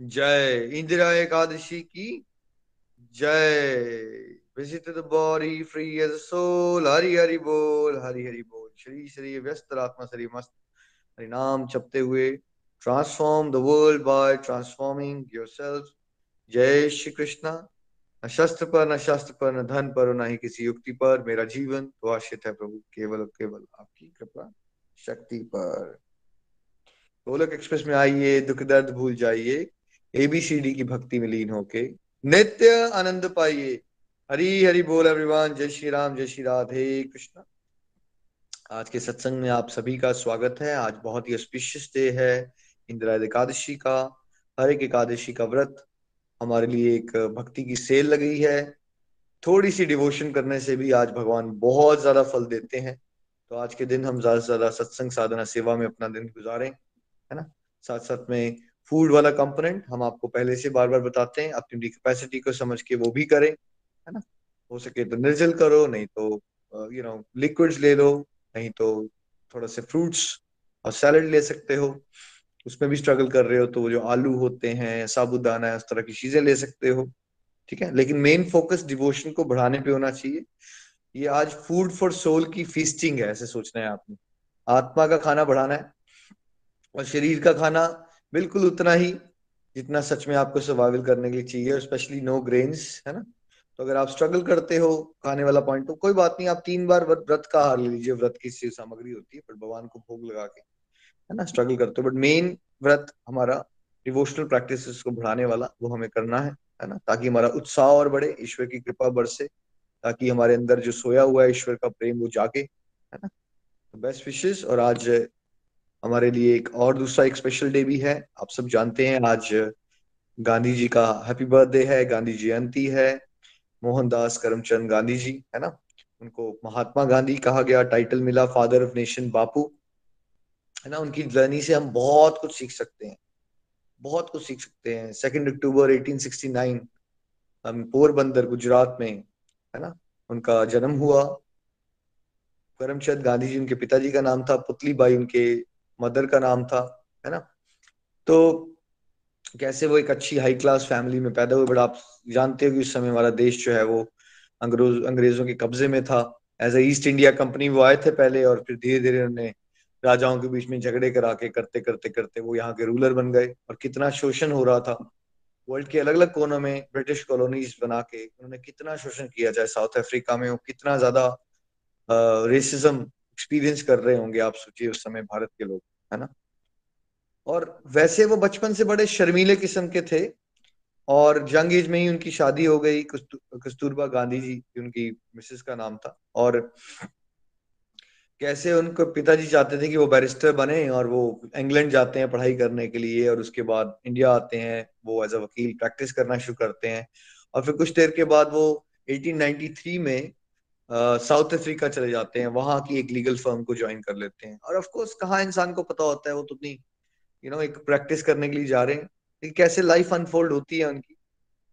जय इंदिरा एकादशी की। जय। the body free as a soul Hari Hari बोल, हरि हरि बोल। श्री श्री व्यस्त आत्मा, श्री मस्त। हरि नाम चपते हुए transform the world by transforming yourself जय श्री कृष्णा। न शस्त्र पर, न शास्त्र पर, न धन पर, न ही किसी युक्ति पर। मेरा जीवन तो आश्रित है प्रभु, केवल केवल आपकी कृपा शक्ति पर। गोलक एक्सप्रेस में आइए, दुख दर्द भूल जाइए। एबीसीडी की भक्ति में लीन होके। नित्य आनंद पाइए। हरी हरि बोल एवरीवन जय श्री राम, जय श्री राधे कृष्ण। आज के सत्संग में आप सभी का स्वागत है। आज बहुत ही ऑस्पिशियस डे है इंदिरा एकादशी का। हर एक एकादशी का व्रत हमारे लिए एक भक्ति की सेल लगी है। थोड़ी सी डिवोशन करने से भी आज भगवान बहुत ज़्यादा फल देते हैं। तो आज के दिन हम ज़्यादा से ज़्यादा सत्संग साधना सेवा में अपना दिन गुजारें, है ना? साथ साथ में फ़ूड वाला कंपोनेंट हम आपको पहले से बार बार बताते हैं, अपनी कैपेसिटी को समझ के वो भी करें, है ना? हो सके तो निर्जल करो, नहीं तो यू नो लिक्विड्स ले लो, नहीं तो थोड़ा से फ्रूट्स और सैलड ले सकते हो। उसमें भी स्ट्रगल कर रहे हो तो जो आलू होते हैं, साबुदाना है उस तरह की चीज़ें ले सकते हो, ठीक है? लेकिन मेन फोकस डिवोशन को बढ़ाने पे होना चाहिए। ये आज फ़ूड फॉर सोल की फीस्टिंग है, ऐसे सोचना है आपने। आत्मा का खाना बढ़ाना है और शरीर का खाना बिल्कुल उतना ही जितना सच में आपको सर्वाइवल करने के लिए चाहिए, और स्पेशली नो ग्रेन्स है ना? तो अगर आप स्ट्रगल करते हो खाने वाला पॉइंट तो कोई बात नहीं, आप तीन बार व्रत का हार ले लीजिए। व्रत की सामग्री होती है, पर भगवान को भोग लगा के, है ना? स्ट्रगल करते हो। बट मेन व्रत हमारा डिवोशनल प्रैक्टिस को बढ़ाने वाला, वो हमें करना है है ना? ताकि हमारा उत्साह और बढ़े, ईश्वर की कृपा बरसे, ताकि हमारे अंदर जो सोया हुआ है ईश्वर का प्रेम, वो जागे, है ना? बेस्ट तो विशेष और आज हमारे लिए एक और दूसरा एक स्पेशल डे भी है। आप सब जानते हैं आज गांधी जी का हैप्पी बर्थडे है, गांधी जयंती है मोहनदास करमचंद गांधी जी, है ना? उनको महात्मा गांधी कहा गया टाइटल मिला फादर ऑफ़ नेशन बापू। है ना? उनकी जर्नी से हम बहुत कुछ सीख सकते हैं। बहुत कुछ सीख सकते हैं। सेकेंड अक्टूबर 1869 हम पोरबंदर गुजरात में, है ना? उनका जन्म हुआ। करमचंद गांधी जी, उनके पिताजी का नाम था पुतली बाई उनके मदर का नाम था, है ना? तो कैसे वो एक अच्छी हाई क्लास फैमिली में पैदा हुए बट आप जानते हो कि उस समय हमारा देश जो है वो अंग्रेज़, अंग्रेज़ों के कब्जे में था। As a East India Company वो आए थे पहले और फिर धीरे धीरे उन्होंने राजाओं के बीच में झगड़े करा के करते करते करते वो यहाँ के रूलर बन गए और कितना शोषण हो रहा था। वर्ल्ड के अलग अलग कोनों में ब्रिटिश कॉलोनीज बना के उन्होंने कितना शोषण किया जाए साउथ अफ्रीका में वो कितना ज़्यादा रेसिज्म एक्सपीरियंस कर रहे होंगे, आप सोचिए उस समय भारत के लोग, है ना? और वैसे वो बचपन से बड़े शर्मीले किस्म के थे और जंग एज में ही उनकी शादी हो गई कस्तूरबा गांधी जी उनकी मिसेस का नाम था और कैसे उनको पिताजी चाहते थे कि वो बैरिस्टर बने और वो इंग्लैंड जाते हैं पढ़ाई करने के लिए और उसके बाद इंडिया आते हैं, वो एज अ वकील प्रैक्टिस करना शुरू करते हैं और फिर कुछ देर के बाद वो 1893 में साउथ अफ्रीका चले जाते हैं, वहाँ की एक लीगल फर्म को ज्वाइन कर लेते हैं। और ऑफ़ कोर्स कहाँ इंसान को पता होता है, वो तो अपनी यू नो एक प्रैक्टिस करने के लिए जा रहे हैं। कि कैसे लाइफ अनफोल्ड होती है उनकी?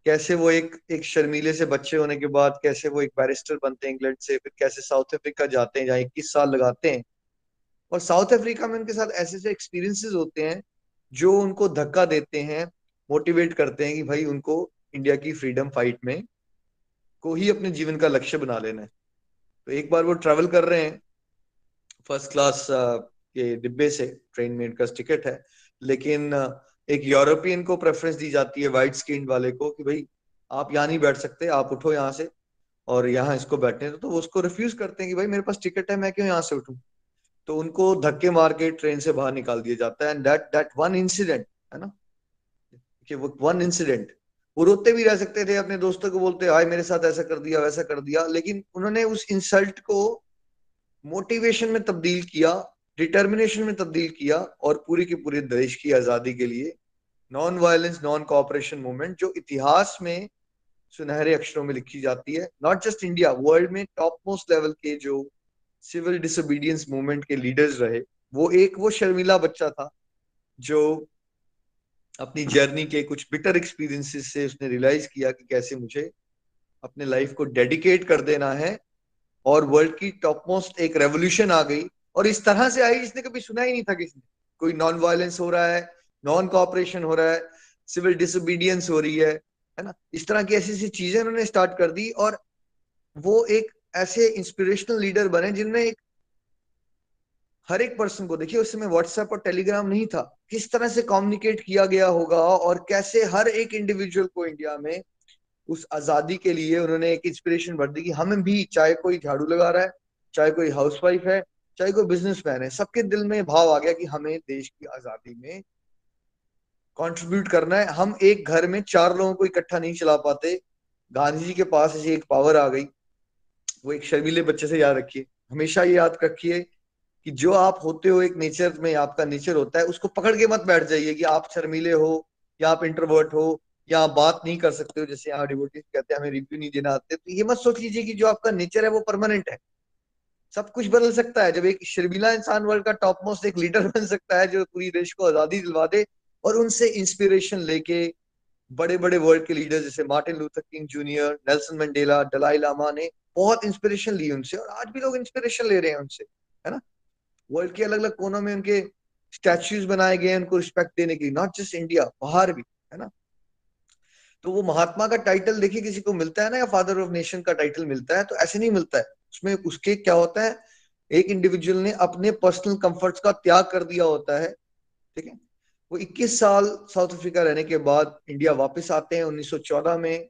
कैसे वो एक एक शर्मीले से बच्चे होने के बाद कैसे वो एक बैरिस्टर बनते हैं इंग्लैंड से, फिर कैसे साउथ अफ्रीका जाते हैं, जहाँ इक्कीस साल लगाते हैं। और साउथ अफ्रीका में उनके साथ ऐसे ऐसे एक्सपीरियंसेस होते हैं, जो उनको धक्का देते हैं मोटिवेट करते हैं कि भाई उनको इंडिया की फ्रीडम फाइट में को ही अपने जीवन का लक्ष्य बना लेना है। तो एक बार वो ट्रेवल कर रहे हैं। फ़र्स्ट क्लास के डिब्बे से ट्रेन में इनका टिकट है। लेकिन एक यूरोपियन को प्रेफरेंस दी जाती है व्हाइट स्किन वाले को कि भाई आप यहाँ नहीं बैठ सकते आप उठो यहाँ से और यहाँ इसको बैठने तो, तो वो उसको रिफ्यूज करते हैं कि भाई मेरे पास टिकट है मैं क्यों यहाँ से उठूं? तो उनको धक्के मार के ट्रेन से बाहर निकाल दिया जाता है। And that that one incident है ना? कि वो वन इंसिडेंट वो रोते भी रह सकते थे अपने दोस्तों को बोलते, हाय, मेरे साथ ऐसा कर दिया, वैसा कर दिया। लेकिन उन्होंने उस इंसल्ट को मोटिवेशन में तब्दील किया डिटर्मिनेशन में तब्दील किया और पूरी के पूरे देश की आज़ादी के लिए non violence non cooperation movement जो इतिहास में सुनहरे अक्षरों में लिखी जाती है। नॉट जस्ट इंडिया वर्ल्ड में टॉप मोस्ट लेवल के जो सिविल डिसोबीडियंस मूवमेंट के लीडर्स रहे, वो एक वो शर्मिला बच्चा था, जो अपनी जर्नी के कुछ बिटर एक्सपीरियंसेस से उसने रियलाइज़ किया कि कैसे मुझे अपने लाइफ को डेडिकेट कर देना है और वर्ल्ड की टॉप मोस्ट एक रेवोल्यूशन आ गई। और इस तरह से आई जिसने कभी सुना ही नहीं था किसी ने कोई नॉन वायलेंस हो रहा है नॉन कॉपरेशन हो रहा है सिविल डिसोबीडियंस हो रही है है ना? इस तरह की ऐसी ऐसी चीज़ें उन्होंने स्टार्ट कर दी और वो एक ऐसे इंस्पिरेशनल लीडर बने जिनमें एक हर एक पर्सन को। देखिए, उस समय व्हाट्सएप और टेलीग्राम नहीं था। किस तरह से कम्युनिकेट किया गया होगा और कैसे हर एक इंडिविजुअल को इंडिया में उस आज़ादी के लिए उन्होंने एक इंस्पिरेशन भर दी कि हमें भी चाहे कोई झाड़ू लगा रहा है, चाहे कोई हाउसवाइफ है, चाहे कोई बिजनेसमैन है, सबके दिल में भाव आ गया कि हमें देश की आज़ादी में कंट्रीब्यूट करना है। हम एक घर में चार लोगों को इकट्ठा नहीं चला पाते। गांधी जी के पास ऐसी एक पावर आ गई। वो एक शर्मीले बच्चे से याद रखिए। हमेशा ये याद रखिए कि जो आप होते हो एक नेचर में, आपका नेचर होता है, उसको पकड़ के मत बैठ जाइए कि आप शर्मीले हो या आप इंटरवर्ट हो या आप बात नहीं कर सकते हो, जैसे यहाँ डिवोटीज कहते हैं, हमें रिव्यू नहीं देना आते। तो ये मत सोच लीजिए कि जो आपका नेचर है वो परमानेंट है। सब कुछ बदल सकता है। जब एक शर्मिला इंसान वर्ल्ड का टॉप मोस्ट एक लीडर बन सकता है, जो पूरी देश को आज़ादी दिलवा दे और उनसे इंस्पिरेशन लेके बड़े बड़े वर्ल्ड के लीडर जैसे Martin Luther King junior Nelson Mandela Dalai Lama ने बहुत इंस्पिरेशन ली उनसे और आज भी लोग इंस्पिरेशन ले रहे हैं उनसे, है ना? वर्ल्ड के अलग अलग कोनों में उनके स्टैच्यूज बनाए गए उनको रिस्पेक्ट देने के लिए नॉट जस्ट इंडिया बाहर भी, है ना? तो वो महात्मा का टाइटल देखिए किसी को मिलता है ना, या फादर ऑफ़ नेशन का टाइटल मिलता है तो ऐसे नहीं मिलता है। उसमें उसके क्या होता है? एक इंडिविजुअल ने अपने पर्सनल कंफर्ट्स का त्याग कर दिया होता है, ठीक है? वो 21 साल साउथ अफ्रीका रहने के बाद इंडिया वापस आते हैं 1914 में,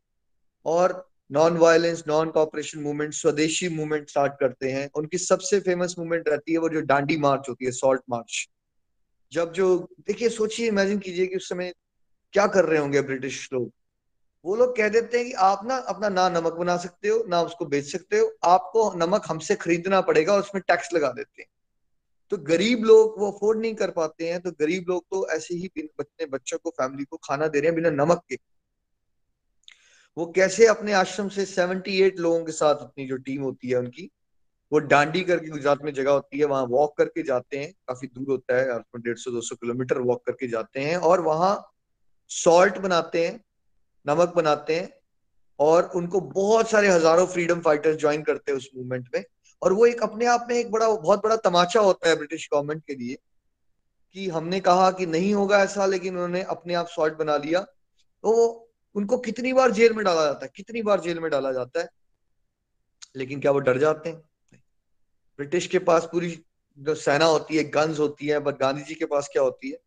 और non violence non cooperation movement Swadeshi movement start करते हैं। उनकी सबसे फ़ेमस मूवमेंट रहती है वो जो डांडी मार्च होती है सॉल्ट मार्च जब जो, देखिए, सोचिए इमेजिन कीजिए कि उस समय क्या कर रहे होंगे ब्रिटिश लोग। वो लोग कह देते हैं कि आप ना अपना ना नमक बना सकते हो, ना उसको बेच सकते हो, आपको नमक हमसे खरीदना पड़ेगा और उसमें टैक्स लगा देते हैं। तो गरीब लोग वो अफोर्ड नहीं कर पाते हैं तो गरीब लोग तो ऐसे ही अपने बच्चों को फैमिली को खाना दे रहे हैं बिना नमक के। वो कैसे अपने आश्रम से 78 लोगों के साथ अपनी जो टीम होती है उनकी, वो डांडी करके गुजरात में जगह होती है, वहाँ वॉक करके जाते हैं, काफ़ी दूर होता है डेढ़ सौ, दो सौ किलोमीटर वॉक करके जाते हैं और वहाँ सॉल्ट बनाते हैं, नमक बनाते हैं और उनको बहुत सारे हज़ारों फ्रीडम फाइटर्स ज्वाइन करते हैं उस मूवमेंट में और वो एक अपने आप में एक बड़ा, बहुत बड़ा तमाचा होता है ब्रिटिश गवर्नमेंट के लिए कि हमने कहा कि नहीं होगा ऐसा, लेकिन उन्होंने अपने आप सॉल्ट बना लिया। तो उनको कितनी बार जेल में डाला जाता है, कितनी बार जेल में डाला जाता है। लेकिन क्या वो डर जाते हैं? ब्रिटिश के पास पूरी जो सेना होती है गन्स होती है, बट गांधी जी के पास क्या होती है?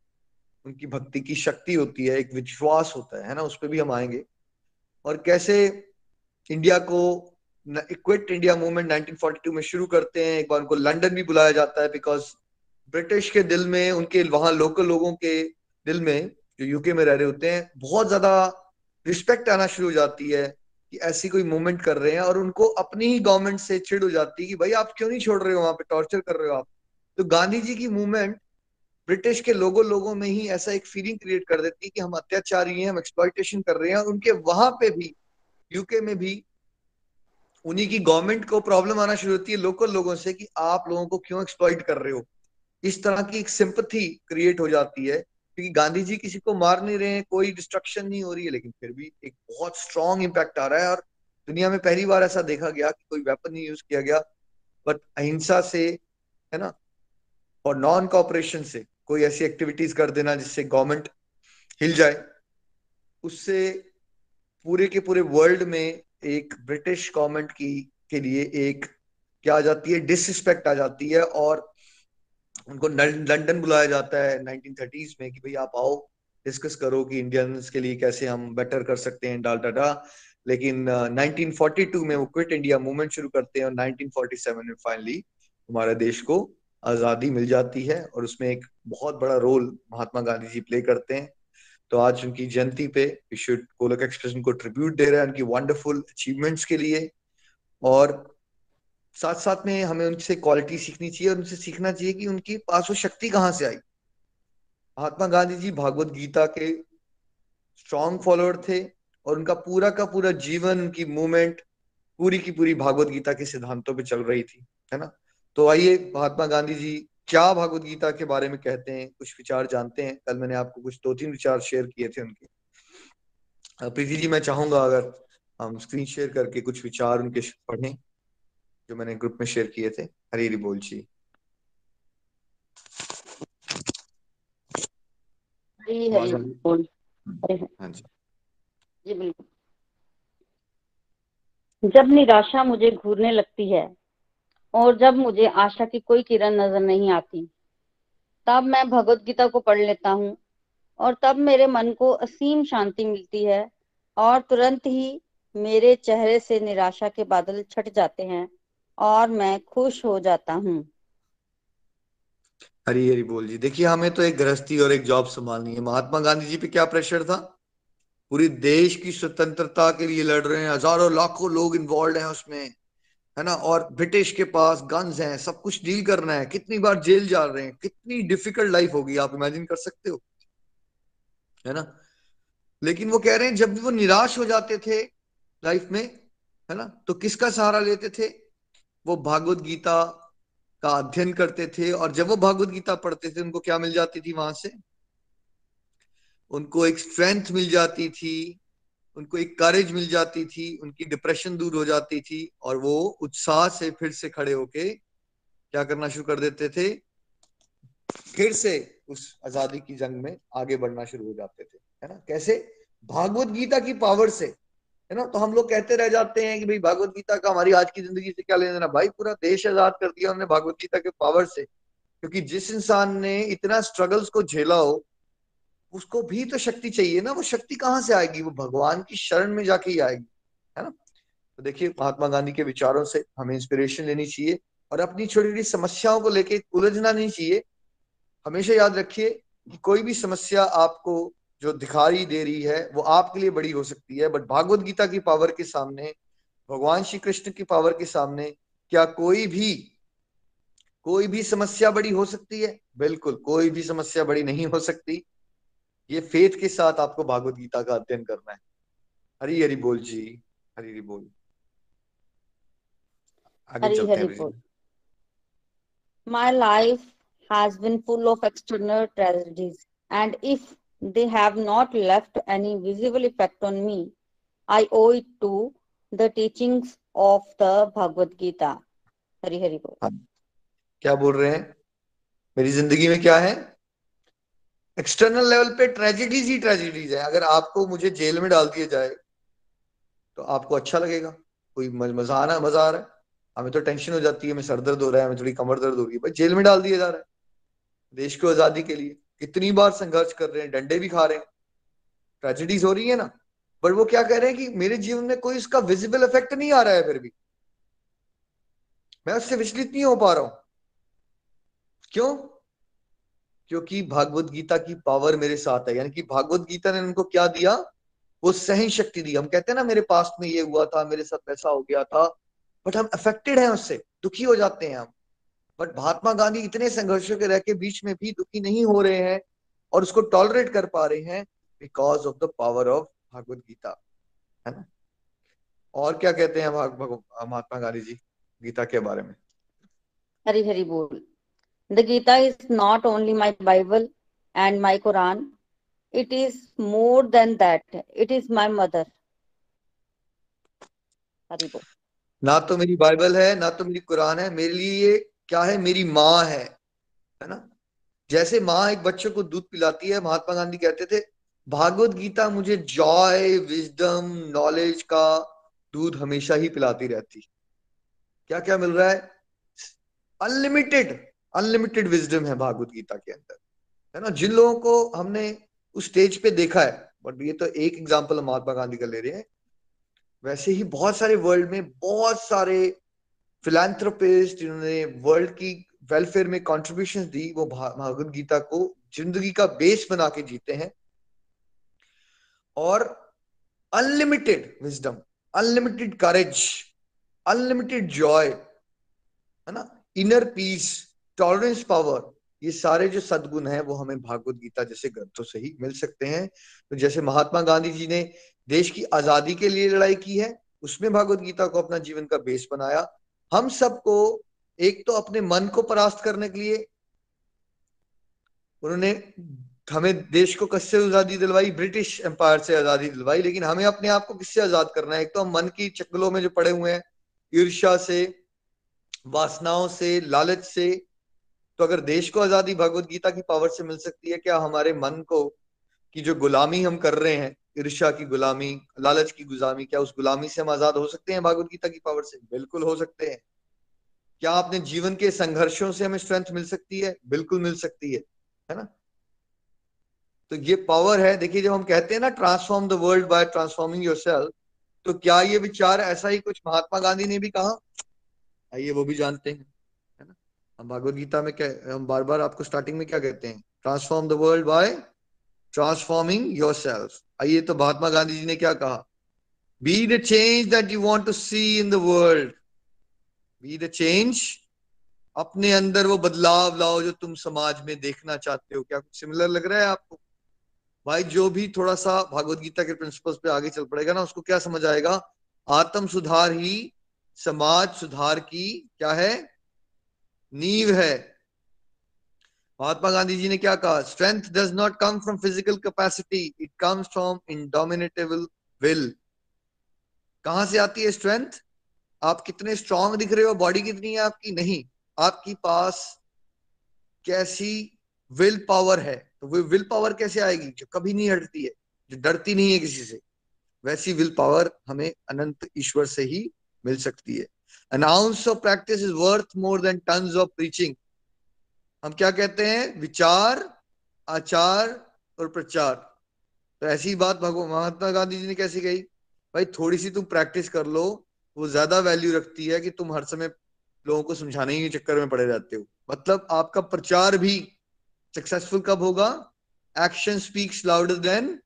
उनकी भक्ति की शक्ति होती है, एक विश्वास होता है ना? उस पर भी हम आएँगे। और कैसे इंडिया को इक्विट इंडिया मूवमेंट 1942 में शुरू करते हैं, एक बार उनको लंदन भी बुलाया जाता है बिकॉज़ ब्रिटिश के दिल में, उनके वहाँ लोकल लोगों के दिल में, जो यूके में रह रहे होते हैं, बहुत ज़्यादा रिस्पेक्ट आना शुरू हो जाती है कि ऐसी कोई मूवमेंट कर रहे हैं और उनको अपनी ही गवर्नमेंट से चिड़ हो जाती है कि भाई आप क्यों नहीं छोड़ रहे हो वहाँ पे? टॉर्चर कर रहे हो आप। तो गांधी जी की मूवमेंट ब्रिटिश के लोगों लोगों में ही ऐसा एक फीलिंग क्रिएट कर देती है कि हम अत्याचारी हैं, हम एक्सप्लॉइटेशन कर रहे हैं और उनके वहाँ पे भी यूके में भी उन्हीं की गवर्नमेंट को प्रॉब्लम आना शुरू होती है लोकल लोगों से कि आप लोगों को क्यों एक्सप्लॉइट कर रहे हो? इस तरह की एक सिंपथी क्रिएट हो जाती है क्योंकि गांधी जी किसी को मार नहीं रहे हैं, कोई डिस्ट्रक्शन नहीं हो रही है, लेकिन फिर भी एक बहुत स्ट्रॉन्ग इम्पैक्ट आ रहा है और दुनिया में पहली बार ऐसा देखा गया कि कोई वेपन नहीं यूज़ किया गया बट अहिंसा से, है ना? और नॉन कॉपरेशन से कोई ऐसी एक्टिविटीज़ कर देना जिससे गवर्नमेंट हिल जाए, उससे पूरे के पूरे वर्ल्ड में एक ब्रिटिश गवर्नमेंट की, के लिए एक क्या आ जाती है डिसरिस्पेक्ट आ जाती है और उनको लंदन बुलाया जाता है 1930s में कि भाई आप आओ डिस्कस करो कि इंडियंस के लिए कैसे हम बेटर कर सकते हैं डाल डाटा लेकिन uh, 1942 में वो क्विट इंडिया मूवमेंट शुरू करते हैं और 1947 में फाइनली हमारे देश को आज़ादी मिल जाती है और उसमें एक बहुत बड़ा रोल महात्मा गांधी जी प्ले करते हैं। तो आज उनकी जयंती पे विश्व गोलक एक्सप्रेस को ट्रिब्यूट दे रहा है उनकी वंडरफुल अचीवमेंट्स के लिए। और साथ साथ में हमें उनसे क्वालिटी सीखनी चाहिए और उनसे सीखना चाहिए कि उनके पास वो शक्ति कहाँ से आई। महात्मा गांधी जी भागवत गीता के स्ट्रॉन्ग फॉलोअर थे और उनका पूरा का पूरा जीवन, उनकी मूवमेंट पूरी की पूरी भागवत गीता के सिद्धांतों पे चल रही थी, है ना? तो आइए महात्मा गांधी जी क्या भागवत गीता के बारे में कहते हैं, कुछ विचार जानते हैं। कल मैंने आपको कुछ दो तीन विचार शेयर किए थे उनके। प्रीति जी, मैं चाहूँगा अगर हम स्क्रीन शेयर करके कुछ विचार उनके पढ़ें। जो मैंने ग्रुप में शेयर किए थे हरी हरी। बोल। जी हरी हरी बोल हाँ जी। जी बिल्कुल। जब निराशा मुझे घूरने लगती है और जब मुझे आशा की कोई किरण नज़र नहीं आती तब मैं भगवत गीता को पढ़ लेता हूँ और तब मेरे मन को असीम शांति मिलती है और तुरंत ही मेरे चेहरे से निराशा के बादल छट जाते हैं। और मैं खुश हो जाता हूँ। हरी हरी बोल जी। देखिए, हमें तो एक गृहस्थी और एक जॉब संभालनी है। महात्मा गांधी जी पे क्या प्रेशर था? पूरी देश की स्वतंत्रता के लिए लड़ रहे हैं। हज़ारों लाखों लोग इन्वॉल्व हैं उसमें, है ना? और ब्रिटिश के पास गन्स हैं, सब कुछ डील करना है। कितनी बार जेल जा रहे हैं? कितनी डिफ़िकल्ट लाइफ होगी, आप इमेजिन कर सकते हो, है ना? लेकिन वो कह रहे हैं, जब भी वो निराश हो जाते थे लाइफ में, है ना? तो किसका सहारा लेते थे? वो भागवत गीता का अध्ययन करते थे और जब वो भागवत गीता पढ़ते थे, उनको क्या मिल जाती थी वहाँ से? उनको एक स्ट्रेंथ मिल जाती थी, उनको एक करेज मिल जाती थी, उनकी डिप्रेशन दूर हो जाती थी और वो उत्साह से फिर से खड़े होके क्या करना शुरू कर देते थे? फिर से उस आज़ादी की जंग में आगे बढ़ना शुरू हो जाते थे, है ना? कैसे? भागवत गीता की पावर से। है ना? तो हम लोग कहते रह जाते हैं कि भाई, भागवत गीता का हमारी आज की ज़िंदगी से क्या लेना देना भाई, पूरा देश आज़ाद कर दिया उन्होंने भागवत गीता के पावर से। क्योंकि जिस इंसान ने इतना स्ट्रगल्स को झेला हो, उसको भी तो शक्ति चाहिए ना। वो शक्ति कहाँ से आएगी? वो भगवान की शरण में जाके ही आएगी, है ना? तो देखिए, महात्मा गांधी के विचारों से हमें इंस्पिरेशन लेनी चाहिए और अपनी छोटी छोटी समस्याओं को लेके उलझना नहीं चाहिए। हमेशा याद रखिए कि कोई भी समस्या आपको जो दिखाई दे रही है वो आपके लिए बड़ी हो सकती है। बट भागवत गीता की पावर के सामने भगवान श्री कृष्ण की पावर के सामने क्या कोई भी कोई भी समस्या बड़ी हो सकती है? बिल्कुल कोई भी समस्या बड़ी नहीं हो सकती। ये फेथ के साथ आपको भागवत गीता का अध्ययन करना है। हरी हरी बोल जी हरी हरी बोल। आगे चलते हैं My life has been full of external tragedies, and if they have not left any visible effect on me, I owe it to the teachings of the Bhagavad Gita. हरी हरी बोल क्या बोल रहे हैं? मेरी ज़िंदगी में क्या है? एक्सटर्नल लेवल पे ट्रेजिडीज ही ट्रेजिडीज है। अगर आपको मुझे जेल में डाल दिया जाए तो आपको अच्छा लगेगा। कोई मज़ा आना मज़ा आ रहा है। हमें तो टेंशन हो जाती है। हमें सर दर्द हो रहा है। हमें थोड़ी कमर दर्द हो रही है। भाई जेल में डाल दिया जा रहा है। देश को आज़ादी के लिए। कितनी बार संघर्ष कर रहे हैं, डंडे भी खा रहे हैं। ट्रेजिडीज हो रही है ना। बट वो क्या कह रहे हैं कि मेरे जीवन में कोई उसका विजिबल इफ़ेक्ट नहीं आ रहा है फिर भी। मैं उससे विचलित नहीं हो पा रहा हूँ। क्यों? क्योंकि भागवत गीता की पावर मेरे साथ है। यानी कि भागवत गीता ने उनको क्या दिया? वो सहन शक्ति दी। हम कहते हैं ना, मेरे पास में ये हुआ था, मेरे साथ ऐसा हो गया था। बट हम अफेक्टेड हैं उससे। दुखी हो जाते हैं हम। बट महात्मा गांधी इतने संघर्षों के रह के बीच में भी दुखी नहीं हो रहे हैं और उसको टॉलरेट कर पा रहे हैं because of the power of Bhagavad Gita है ना? और क्या कहते हैं महात्मा गांधी जी गीता के बारे में? हरी हरी बोल। The Gita is not only my Bible and my Quran, it is more than that. It is my mother. ना तो मेरी बाइबल है ना तो मेरी कुरान है। मेरे लिए ये क्या है? मेरी माँ है है ना? जैसे माँ एक बच्चे को दूध पिलाती है, महात्मा गांधी कहते थे, भागवत गीता मुझे जॉय विजडम नॉलेज का दूध हमेशा ही पिलाती रहती क्या क्या मिल रहा है? अनलिमिटेड अनलिमिटेड विजडम है भागवत गीता के अंदर, है ना? जिन लोगों को हमने उस स्टेज पे देखा है बट ये तो एक एग्ज़ाम्पल महात्मा गांधी का ले रहे हैं, वैसे ही बहुत सारे वर्ल्ड में बहुत सारे फिलेंथ्रोपिस्ट जिन्होंने वर्ल्ड की वेलफेयर में कॉन्ट्रीब्यूशन दी, वो भागवत गीता को ज़िंदगी का बेस बना के जीते हैं। और unlimited wisdom unlimited courage unlimited joy है ना? इनर पीस टॉलरेंस पावर ये सारे जो सदगुण हैं, वो हमें भागवत गीता जैसे ग्रंथों से ही मिल सकते हैं। तो जैसे महात्मा गांधी जी ने देश की आज़ादी के लिए लड़ाई की है, उसमें भागवत गीता को अपना जीवन का बेस बनाया। हम सबको एक तो अपने मन को परास्त करने के लिए, उन्होंने हमें देश को किससे आज़ादी दिलवाई? ब्रिटिश एम्पायर से आज़ादी दिलवाई, लेकिन हमें अपने आप को किससे आज़ाद करना है? एक तो हम मन की चक्लों में जो पड़े हुए हैं ईर्षा से, वासनाओं से, लालच से तो अगर देश को आज़ादी भगवत गीता की पावर से मिल सकती है, क्या हमारे मन को की जो गुलामी हम कर रहे हैं ईर्षा की गुलामी, लालच की गुलामी, क्या उस गुलामी से हम आज़ाद हो सकते हैं भगवत गीता की पावर से? बिल्कुल हो सकते हैं। क्या अपने जीवन के संघर्षों से हमें स्ट्रेंथ मिल सकती है? बिल्कुल मिल सकती है है ना? तो ये पावर है। देखिए, जब हम कहते हैं ना transform the world by transforming your तो क्या ये विचार ऐसा ही कुछ महात्मा गांधी ने भी कहा? आइए, वो भी जानते हैं, है ना? हम भगवत गीता में क्या, हम बार बार आपको स्टार्टिंग में क्या कहते हैं? Transform the world by transforming your self आइए तो महात्मा गांधी जी ने क्या कहा? Be the change that you want to see in the world be the change अपने अंदर वो बदलाव लाओ जो तुम समाज में देखना चाहते हो। क्या कुछ सिमिलर लग रहा है आपको? भाई, जो भी थोड़ा सा भागवत गीता के प्रिंसिपल्स पे आगे चल पड़ेगा ना, उसको क्या समझ आएगा? आत्म सुधार ही, समाज सुधार की क्या है? नींव है। महात्मा गांधी जी ने क्या कहा? Strength does not come from physical capacity it comes from indomitable will कहाँ से आती है स्ट्रेंथ आप कितने स्ट्रांग दिख रहे हो बॉडी कितनी है आपकी? नहीं। आपकी पास कैसी विल पावर है? तो वो विल पावर कैसे आएगी? जो कभी नहीं हटती है, जो डरती नहीं है किसी से। वैसी विल पावर हमें अनंत ईश्वर से ही मिल सकती है। An ounce of practice is worth more than than of preaching. हम क्या कहते हैं? विचार, आचार और प्रचार। तो ऐसी बात भगवान महात्मा गांधी जी ने कैसी कही? भाई थोड़ी सी तुम प्रैक्टिस कर लो, वो ज़्यादा वैल्यू रखती है कि तुम हर समय लोगों को समझाने के चक्कर में पड़े रहते हो। मतलब आपका प्रचार भी सक्सेसफुल कब होगा? Action speaks louder than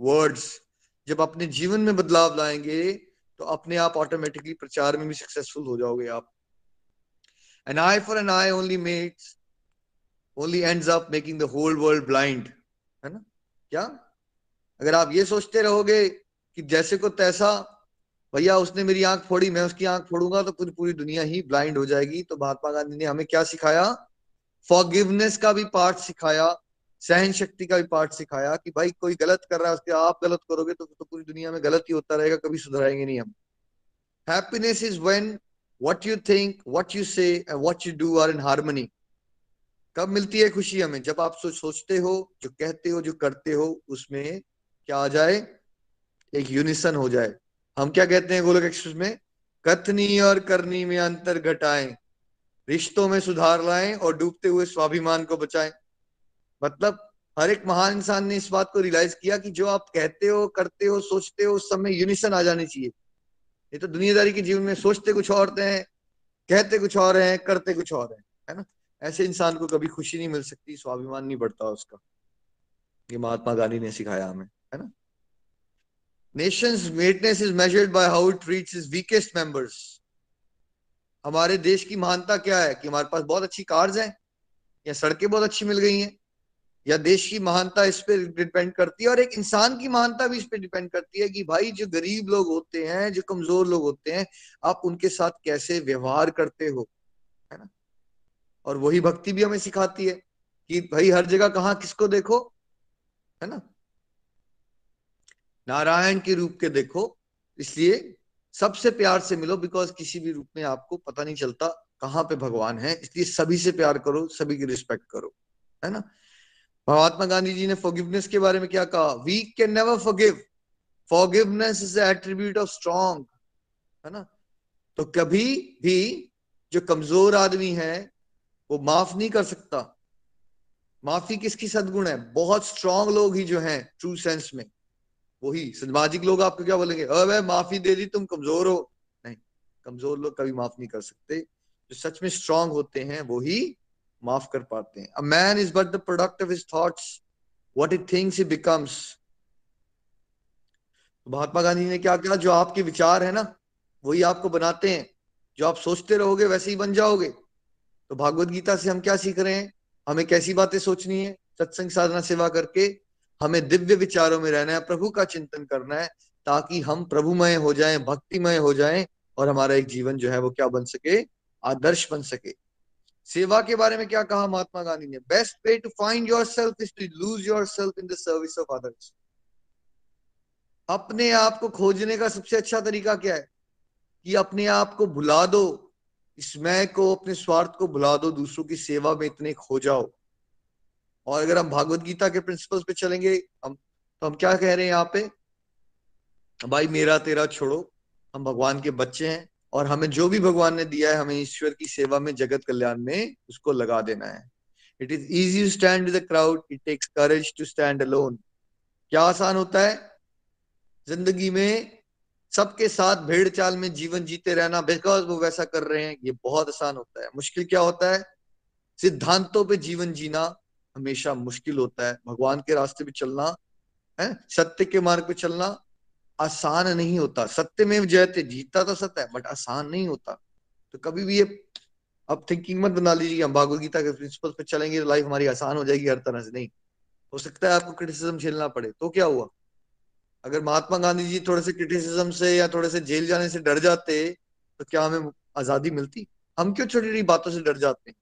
words जब अपने जीवन में बदलाव लाएँगे तो अपने आप ऑटोमेटिकली प्रचार में भी सक्सेसफुल हो जाओगे आप। An eye for an eye only makes only ends up making the whole world blind है ना? क्या? अगर आप ये सोचते रहोगे कि जैसे को तैसा भैया उसने मेरी आँख फोड़ी मैं उसकी आँख फोड़ूँगा तो पूरी पूरी दुनिया ही ब्लाइंड हो जाएगी। तो महात्मा गांधी ने हमें क्या सिखाया? फॉरगिवनेस का भी पार्ट सिखाया सहन शक्ति का भी पार्ट सिखाया कि भाई कोई गलत कर रहा है उसके आप गलत करोगे तो, तो पूरी दुनिया में गलत ही होता रहेगा कभी सुधराएँगे नहीं हम। Happiness is when what you think what you say what you do are in harmony कब मिलती है खुशी हमें? जब आप सोच सोचते हो, जो कहते हो, जो करते हो, उसमें क्या आ जाए? एक यूनिसन हो जाए। हम क्या कहते हैं गोलक एक्सप्रेस में? कथनी और करनी में अंतर घटाएँ, रिश्तों में सुधार लाएँ और डूबते हुए स्वाभिमान को बचाएँ। मतलब हर एक महान इंसान ने इस बात को रियलाइज़ किया कि जो आप कहते हो, करते हो, सोचते हो, उस समय यूनिसन आ जानी चाहिए। ये तो दुनियादारी के जीवन में सोचते कुछ और हैं, कहते कुछ और हैं, करते कुछ और हैं, है ना? ऐसे इंसान को कभी खुशी नहीं मिल सकती, स्वाभिमान नहीं बढ़ता उसका। ये महात्मा गांधी ने सिखाया हमें, है ना? Nation's greatness is measured by how it treats its weakest members हमारे देश की महानता क्या है? कि हमारे पास बहुत अच्छी कार्स हैं, या सड़कें बहुत अच्छी मिल गई हैं, या देश की महानता इस पर डिपेंड करती है, और एक इंसान की महानता भी इस पर डिपेंड करती है कि भाई, जो गरीब लोग होते हैं, जो कमज़ोर लोग होते हैं, आप उनके साथ कैसे व्यवहार करते हो? और वही भक्ति भी हमें सिखाती है कि भाई हर जगह कहा किसको देखो, है ना? नारायण के रूप के देखो, इसलिए सबसे प्यार से मिलो बिकॉज़ किसी भी रूप में आपको पता नहीं चलता कहाँ पे भगवान है, इसलिए सभी से प्यार करो, सभी की रिस्पेक्ट करो, है ना? महात्मा गांधी जी ने फॉरगिवनेस के बारे में क्या कहा? We can never forgive forgiveness is attribute of strong है ना? तो कभी भी जो कमज़ोर आदमी है वो माफ़ नहीं कर सकता। माफ़ी किसकी सदगुण है? बहुत स्ट्रांग लोग ही जो हैं ट्रू सेंस में। वही, सामाजिक लोग आपको क्या बोलेंगे? अरे माफ़ी दे दी, तुम कमज़ोर हो। नहीं, कमज़ोर लोग कभी माफ़ नहीं कर सकते। जो सच में स्ट्रांग होते हैं, वो ही माफ़ कर पाते हैं। A man is but the product of his thoughts what it thinks he becomes Mahatma Gandhi ने क्या कहा? जो आपके विचार है ना, वही आपको बनाते हैं। जो आप सोचते रहोगे, वैसे ही बन जाओगे। तो भागवत गीता से हम क्या सीख रहे हैं? हमें कैसी बातें सोचनी है? सत्संग साधना सेवा करके हमें दिव्य विचारों में रहना है, प्रभु का चिंतन करना है, ताकि हम प्रभुमय हो जाएँ, भक्तिमय हो जाएँ, और हमारा एक जीवन जो है वो क्या बन सके? आदर्श बन सके। सेवा के बारे में क्या कहा महात्मा गांधी ने? Best way to find your self is to lose your self in the service of others अपने आप को खोजने का सबसे अच्छा तरीका क्या है? कि अपने आप को भुला दो इस मैं को, अपने स्वार्थ को भुला दो, दूसरों की सेवा में इतने खो जाओ। और अगर हम भागवत गीता के प्रिंसिपल्स पे चलेंगे, हम तो हम क्या कह रहे हैं यहाँ पे? भाई मेरा तेरा छोड़ो, हम भगवान के बच्चे हैं, और हमें जो भी भगवान ने दिया है, हमें ईश्वर की सेवा में, जगत कल्याण में, उसको लगा देना है। It is easy to stand with crowd it takes courage to stand alone क्या आसान होता है? ज़िंदगी में सबके साथ भेड़ चाल में जीवन जीते रहना बिकॉज़ वो वैसा कर रहे हैं, ये बहुत आसान होता है। मुश्किल क्या होता है? सिद्धांतों पे जीवन जीना हमेशा मुश्किल होता है। भगवान के रास्ते पे चलना, है? सत्य के मार्ग पे चलना आसान नहीं होता। सत्य में जयते जीतता तो सत्य है बट आसान नहीं होता। तो कभी भी ये अब थिंकिंग मत बना लीजिए हम भागवत गीता के प्रिंसिपल पे चलेंगे तो लाइफ हमारी आसान हो जाएगी हर तरह से। नहीं। हो सकता है आपको क्रिटिसिज्म झेलना पड़े तो क्या हुआ? अगर महात्मा गांधी जी थोड़े से क्रिटिसिज्म से या थोड़े से जेल जाने से डर जाते तो क्या हमें आज़ादी मिलती हम क्यों छोटी छोटी बातों से डर जाते हैं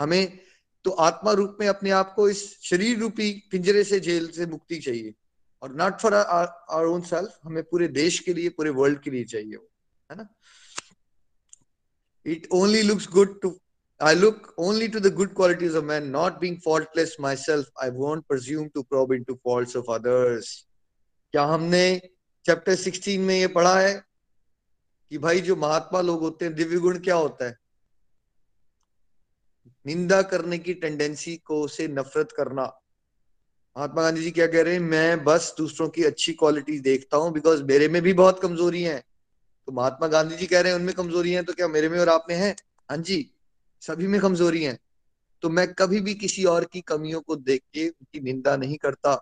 हमें तो आत्मा रूप में अपने आप को इस शरीर रूपी पिंजरे से जेल से मुक्ति चाहिए और not for our own self हमें पूरे देश के लिए पूरे वर्ल्ड के लिए चाहिए वो है ना it only looks good to I look only to the good qualities of man, not being faultless myself. I won't presume to probe into faults of others. क्या हमने चैप्टर 16 में ये पढ़ा है कि भाई जो महात्मा लोग होते हैं, दिव्य गुण क्या होता है? निंदा करने की टेंडेंसी को से नफरत करना। महात्मा गांधी जी क्या कह रहे हैं, मैं बस दूसरों की अच्छी क्वालिटी देखता हूँ बिकॉज़ मेरे में भी बहुत कमज़ोरी है। तो महात्मा गांधी जी कह रहे हैं, उनमें कमज़ोरी है तो क्या मेरे में और आप में है? हाँ जी, सभी में कमज़ोरी है। तो मैं कभी भी किसी और की कमियों को देख के उनकी निंदा नहीं करता।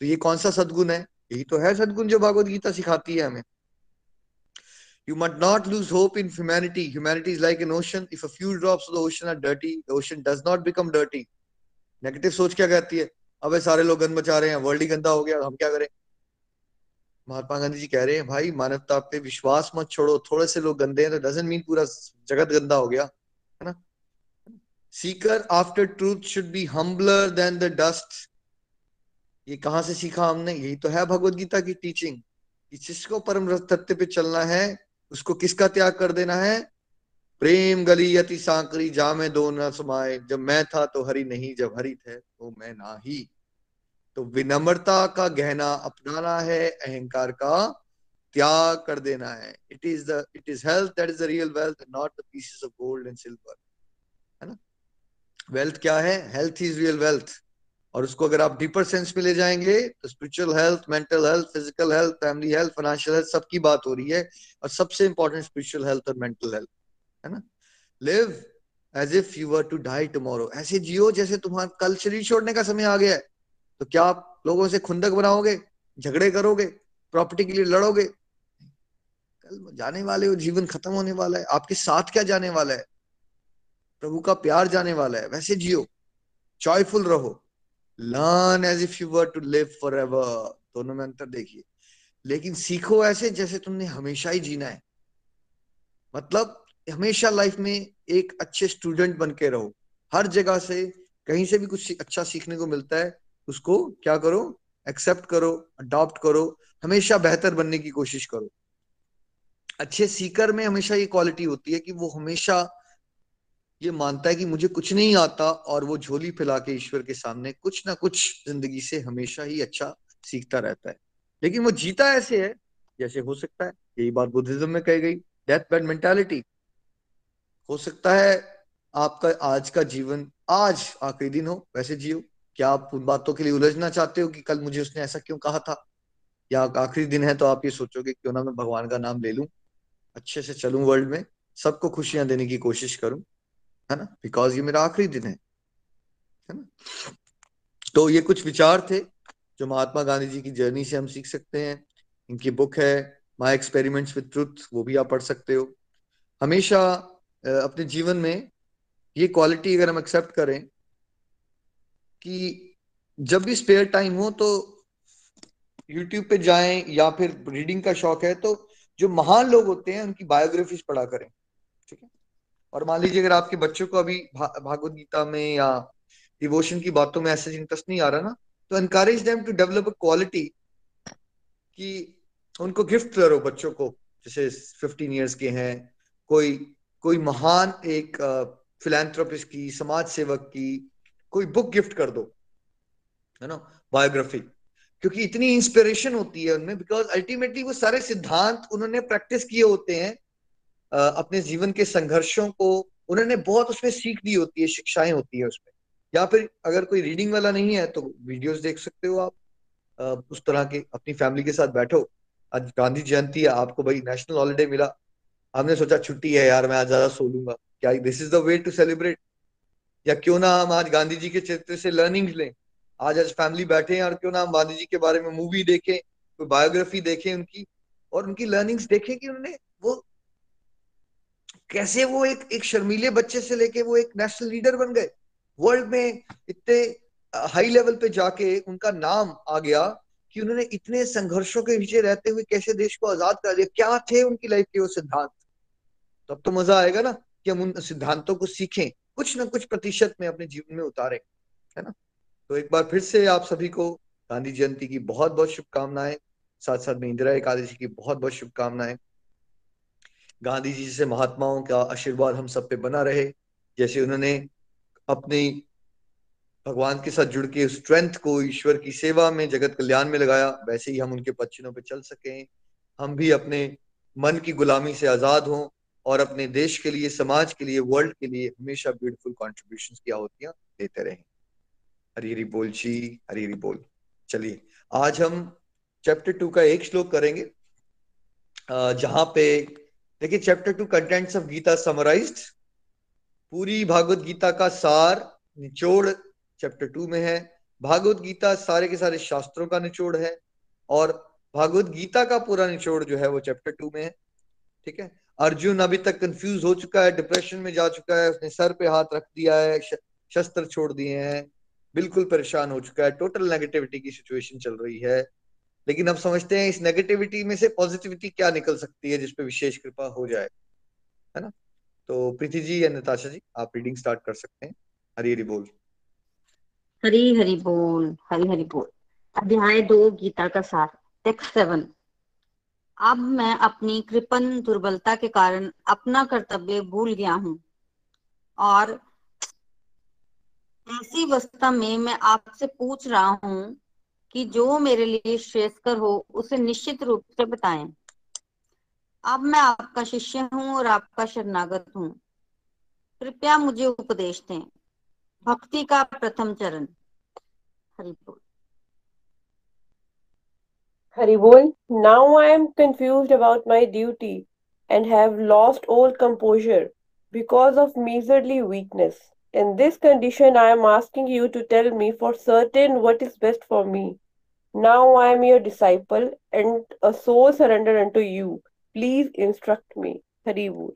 तो ये कौन सा सदगुण है? यही तो है सदगुण जो भागवत गीता सिखाती है हमें। You must not lose hope in humanity. Humanity is like an ocean. If a few drops of the ocean are dirty, the ocean does not become dirty. Negative सोच क्या कहती है? अब सारे लोग गंद मचा रहे हैं वर्ल्ड ही गंदा हो गया हम क्या करें? महात्मा गांधी जी कह रहे हैं भाई मानवता पे विश्वास मत छोड़ो। थोड़े से लोग गंदे हैं तो डजेंट मीन पूरा जगत गंदा हो गया। है ना? Seeker after truth should be humbler than the dust ये कहाँ से सीखा हमने? यही तो है भगवत गीता की टीचिंग जिसको परम तथ्य पे चलना है? उसको किसका त्याग कर देना है? प्रेम गली यति सांकरी जा में दो न समाये। जब मैं था तो हरि नहीं, जब हरि थे तो मैं ना ही तो विनम्रता का गहना अपनाना है, अहंकार का त्याग कर देना है। It is the it is health that is the real wealth not the pieces of gold and silver है ना? वेल्थ क्या है? हेल्थ इज़ रियल वेल्थ और उसको अगर आप डीपर सेंस में ले जाएँगे तो spiritual health mental health physical health family health financial health सबकी बात हो रही है। और सबसे इंपॉर्टेंट स्पिरिचुअल हेल्थ और मेंटल हेल्थ है ना? Live as if you were to die tomorrow ऐसे जियो जैसे तुम्हारा कल शरीर छोड़ने का समय आ गया है। तो क्या आप लोगों से खुंदक बनाओगे, झगड़े करोगे प्रॉपर्टी के लिए लड़ोगे? कल जाने वाले हो, जीवन खत्म होने वाला है। आपके साथ क्या जाने वाला है? प्रभु का प्यार जाने वाला है। वैसे जियो। जॉयफुल रहो। Learn as if you were to live forever दोनों में अंतर देखिए। लेकिन सीखो ऐसे जैसे तुमने हमेशा ही जीना है। मतलब हमेशा लाइफ में एक अच्छे स्टूडेंट बन के रहो। हर जगह से कहीं से भी कुछ अच्छा सीखने को मिलता है, उसको क्या करो? एक्सेप्ट करो अडॉप्ट करो। हमेशा बेहतर बनने की कोशिश करो। अच्छे सीकर में हमेशा ये क्वालिटी होती है कि वो हमेशा ये मानता है कि मुझे कुछ नहीं आता और वो झोली फैला के ईश्वर के सामने कुछ ना कुछ ज़िंदगी से हमेशा ही अच्छा सीखता रहता है। लेकिन वो जीता ऐसे है, जैसे हो सकता है, यही बात बुद्धिज्म में कही गई। डेथ बेड मेंटालिटी हो सकता है आपका आज का जीवन आज आखिरी दिन हो, वैसे जियो। क्या आप उन बातों के लिए उलझना चाहते हो कि कल मुझे उसने ऐसा क्यों कहा था? या आखिरी दिन है तो आप ये सोचोगे, क्यों ना मैं भगवान का नाम ले लूँ? अच्छे से चलूँ वर्ल्ड में, सबको खुशियाँ देने की कोशिश करूँ। है ना? बिकॉज़ ये मेरा आखिरी दिन है। है ना? तो ये कुछ विचार थे जो महात्मा गांधी जी की जर्नी से हम सीख सकते हैं। इनकी बुक है माई एक्सपेरिमेंट्स विद ट्रुथ वो भी आप पढ़ सकते हो। हमेशा अपने जीवन में ये क्वालिटी अगर हम एक्सेप्ट करें कि जब भी स्पेयर टाइम हो तो यूट्यूब पे जाएँ या फिर रीडिंग का शौक है तो जो महान लोग होते हैं, उनकी बायोग्राफीज पढ़ा करें। ठीक है? और मान लीजिए अगर आपके बच्चों को अभी भा, भागवत गीता में या डिवोशन की बातों में ऐसे इंटरेस्ट नहीं आ रहा ना तो encourage them to develop a quality कि उनको गिफ्ट करो बच्चों को। जैसे फिफ्टीन ईयर्स के हैं कोई कोई महान एक फिलेंथ्रोपिस्ट की समाज सेवक की कोई बुक गिफ्ट कर दो है ना बायोग्राफी क्योंकि इतनी इंस्पिरेशन होती है उनमें बिकॉज़ अल्टीमेटली वो सारे सिद्धांत उन्होंने प्रैक्टिस किए होते हैं अपने जीवन के संघर्षों को उन्होंने बहुत उसमें सीख दी होती है, शिक्षाएँ होती है उसमें। या फिर अगर कोई रीडिंग वाला नहीं है तो वीडियोस देख सकते हो आप। उस तरह के अपनी फैमिली के साथ बैठो। आज गांधी जयंती है, आपको भाई नेशनल हॉलीडे मिला। हमने सोचा छुट्टी है यार, मैं आज ज़्यादा सो लूँगा। क्या this is the way to celebrate या क्यों ना हम आज गांधी जी के चरित्र से लर्निंग लें। आज आज फैमिली बैठे हैं, और क्यों ना हम गांधी जी के बारे में मूवी देखें, कोई बायोग्राफी देखें उनकी। और उनकी लर्निंग्स देखें कि उन्होंने वो कैसे वो एक एक शर्मीले बच्चे से लेके वो एक नेशनल लीडर बन गए? वर्ल्ड में इतने हाई लेवल पे जाके उनका नाम आ गया कि उन्होंने इतने संघर्षों के पीछे रहते हुए कैसे देश को आज़ाद कर दिया? क्या थे उनकी लाइफ के वो सिद्धांत? तब तो मज़ा आएगा ना कि हम उन सिद्धांतों को सीखें, कुछ ना कुछ प्रतिशत में अपने जीवन में उतारे, है ना? तो एक बार फिर से आप सभी को गांधी जयंती की बहुत बहुत शुभकामनाएँ साथ साथ में इंदिरा एकादशी की बहुत बहुत शुभकामनाएँ। गांधी जी से महात्माओं का आशीर्वाद हम सब पे बना रहे, जैसे उन्होंने अपनी भगवान के साथ जुड़ के स्ट्रेंथ को, ईश्वर की सेवा में, जगत कल्याण में लगाया, वैसे ही हम उनके पच्चीनों पे चल सकें हम भी अपने मन की गुलामी से आज़ाद हों और अपने देश के लिए, समाज के लिए वर्ल्ड के लिए हमेशा ब्यूटीफुल कॉन्ट्रीब्यूशन की आहुतियाँ देते रहें। हरी हरी बोल जी, हरी हरी बोल। चलिए, आज हम चैप्टर टू का एक श्लोक करेंगे जहाँ पे देखिए chapter two contents of Gita summarized पूरी भागवत गीता का सार निचोड़ चैप्टर टू में है। भागवत गीता सारे के सारे शास्त्रों का निचोड़ है और भागवत गीता का पूरा निचोड़ जो है वो चैप्टर टू में है। ठीक है? अर्जुन अभी तक कंफ्यूज हो चुका है डिप्रेशन में जा चुका है, उसने सर पे हाथ रख दिया है शस्त्र छोड़ दिए हैं, बिल्कुल परेशान हो चुका है टोटल नेगेटिविटी की सिचुएशन चल रही है। लेकिन अब समझते हैं इस नेगेटिविटी में से पॉजिटिविटी क्या निकल सकती है जिसपे विशेष कृपा हो जाए, है ना? तो प्रीति जी या नताशा जी, आप रीडिंग स्टार्ट कर सकते हैं। हरी हरी बोल। हरी हरी बोल, हरी हरी बोल। अध्याय दो, गीता का सार टेक्स्ट सेवन अब मैं अपनी कृपन दुर्बलता के कारण अपना कर्तव्य भूल गया हूँ और ऐसी अवस्था में मैं आपसे पूछ रहा हूँ कि जो मेरे लिए श्रेयस्कर हो, उसे निश्चित रूप से बताएँ। अब मैं आपका शिष्य हूँ और आपका शरणागत हूँ। कृपया मुझे उपदेश दें। भक्ति का प्रथम चरण। Haripur Haribol now I am confused about my duty and have lost all composure because of miserly weakness in this condition I am asking you to tell me for certain what is best for me Now I am your disciple and a soul surrendered unto you. Please instruct me. Hari Bol.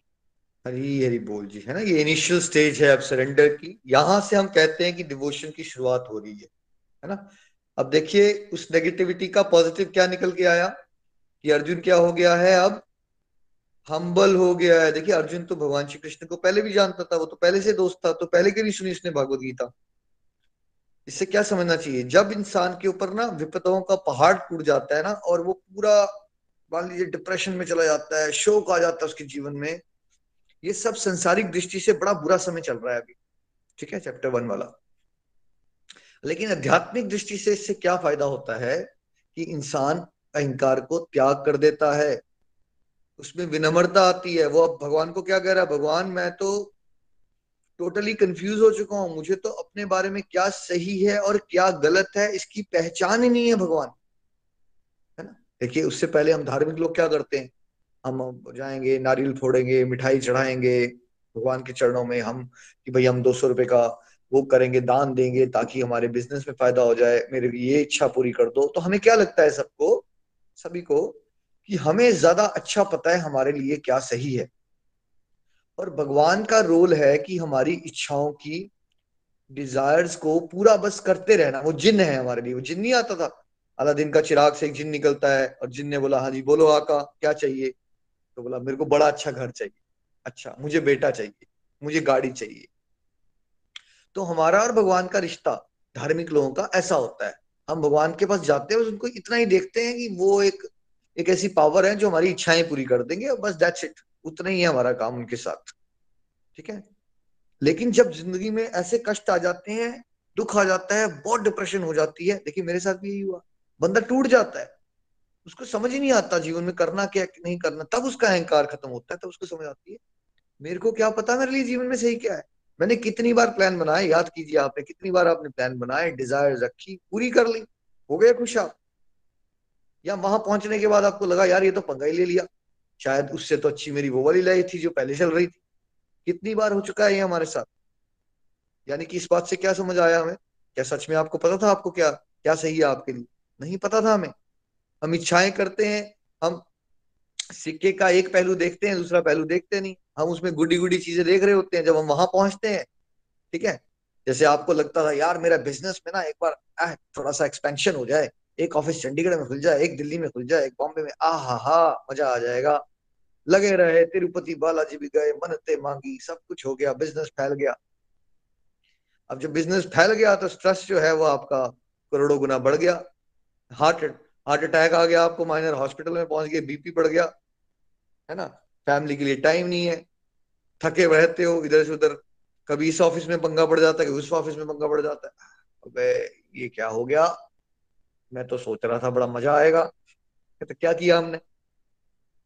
Hari Hari बोल जी। है ना? ये initial stage है अब surrender की। यहाँ से हम कहते हैं कि डिवोशन की शुरुआत हो रही है। है ना? अब देखिए, उस नेगेटिविटी का पॉजिटिव क्या निकल के आया? कि अर्जुन क्या हो गया है अब? हम्बल हो गया है। देखिए, अर्जुन तो भगवान श्री कृष्ण को पहले भी जानता था। वो तो पहले से दोस्त था। तो पहले के भी सुनी उसने भागवत गीता। इससे क्या समझना चाहिए? जब इंसान के ऊपर ना विपदाओं का पहाड़ टूट जाता है ना, और वो पूरा, मान लीजिए डिप्रेशन में चला जाता है, शोक आ जाता है उसके जीवन में, ये सब संसारिक दृष्टि से बड़ा बुरा समय चल रहा है अभी। ठीक है? चैप्टर वन वाला। लेकिन आध्यात्मिक दृष्टि से इससे क्या फ़ायदा होता है कि इंसान अहंकार को त्याग कर देता है? उसमें विनम्रता आती है। वो अब भगवान को क्या कह रहा है? भगवान, मैं तो टोटली कंफ्यूज हो चुका हूँ। मुझे तो अपने बारे में क्या सही है और क्या गलत है, इसकी पहचान ही नहीं है भगवान। है ना? देखिए, उससे पहले हम धार्मिक लोग क्या करते हैं? हम जाएँगे, नारियल फोड़ेंगे, मिठाई चढ़ाएँगे, भगवान के चरणों में हम कि भाई हम दो सौ रुपए का वो करेंगे, दान देंगे ताकि हमारे बिज़नेस में फ़ायदा हो जाए, मेरे ये इच्छा पूरी कर दो। तो हमें क्या लगता है सबको, सभी को कि हमें ज़्यादा अच्छा पता है हमारे लिए क्या सही है। और भगवान का रोल है कि हमारी इच्छाओं की डिजायर्स को पूरा बस करते रहना। वो जिन है हमारे लिए। वो जिन नहीं आता था। अलादीन का चिराग से एक जिन निकलता है और जिन ने बोला हाँ जी, बोलो आका, क्या चाहिए? तो बोला, मेरे को बड़ा अच्छा घर चाहिए। अच्छा मुझे बेटा चाहिए। मुझे गाड़ी चाहिए। तो हमारा और भगवान का रिश्ता धार्मिक लोगों का ऐसा होता है। हम भगवान के पास जाते हैं उनको इतना ही देखते हैं कि वो एक एक ऐसी पावर है जो हमारी इच्छाएँ पूरी कर देंगे और बस दैट्स इट उतना ही है हमारा काम उनके साथ। ठीक है? लेकिन जब ज़िंदगी में ऐसे कष्ट आ जाते हैं, दुख आ जाता है, बहुत डिप्रेशन हो जाती है। देखिए, मेरे साथ भी यही हुआ। बंदा टूट जाता है। उसको समझ ही नहीं आता जीवन में करना क्या, नहीं करना। तब उसका अहंकार खत्म होता है, तब उसको समझ आती है। मेरे को क्या पता मेरे लिए जीवन में सही क्या है? मैंने कितनी बार प्लान बनाए, याद कीजिए आपने कितनी बार आपने प्लान बनाए डिज़ायर रखी, पूरी कर ली, हो गए खुश आप। या वहाँ पहुँचने के बाद आपको लगा, यार, ये तो पंगा ही ले लिया। शायद उससे तो अच्छी मेरी वो वाली लाइफ थी जो पहले चल रही थी। कितनी बार हो चुका है ये हमारे साथ। यानी कि इस बात से क्या समझ आया हमें? क्या सच में आपको पता था आपको क्या क्या सही है आपके लिए? नहीं पता था हमें। हम इच्छाएँ करते हैं, हम सिक्के का एक पहलू देखते हैं, दूसरा पहलू देखते नहीं। हम उसमें गुडी गुडी चीज़ें देख रहे होते हैं, जब हम वहाँ पहुँचते हैं। ठीक है? जैसे आपको लगता था, यार मेरा बिज़नेस में ना एक बार थोड़ा सा एक्सपेंशन हो जाए। एक ऑफ़िस चंडीगढ़ में खुल जाए, एक दिल्ली में खुल जाए, एक बॉम्बे में आ हा हा मज़ा आ जाएगा। लगे रहे, तिरुपति बालाजी भी गए मनते मांगी, सब कुछ हो गया बिज़नेस फैल गया। अब जब बिज़नेस फैल गया तो स्ट्रेस जो है वो आपका करोड़ों गुना बढ़ गया। हार्ट हार्ट अटैक आ गया आपको माइनर हॉस्पिटल में पहुँच गए बीपी बढ़ गया, है ना? फैमिली के लिए टाइम नहीं है। थके रहते हो, इधर से उधर, कभी इस ऑफ़िस में पंगा पड़ जाता है, कभी उस ऑफ़िस में पंगा पड़ जाता है। अबे, ये क्या हो गया? मैं तो सोच रहा था बड़ा मज़ा आएगा। तो क्या किया हमने?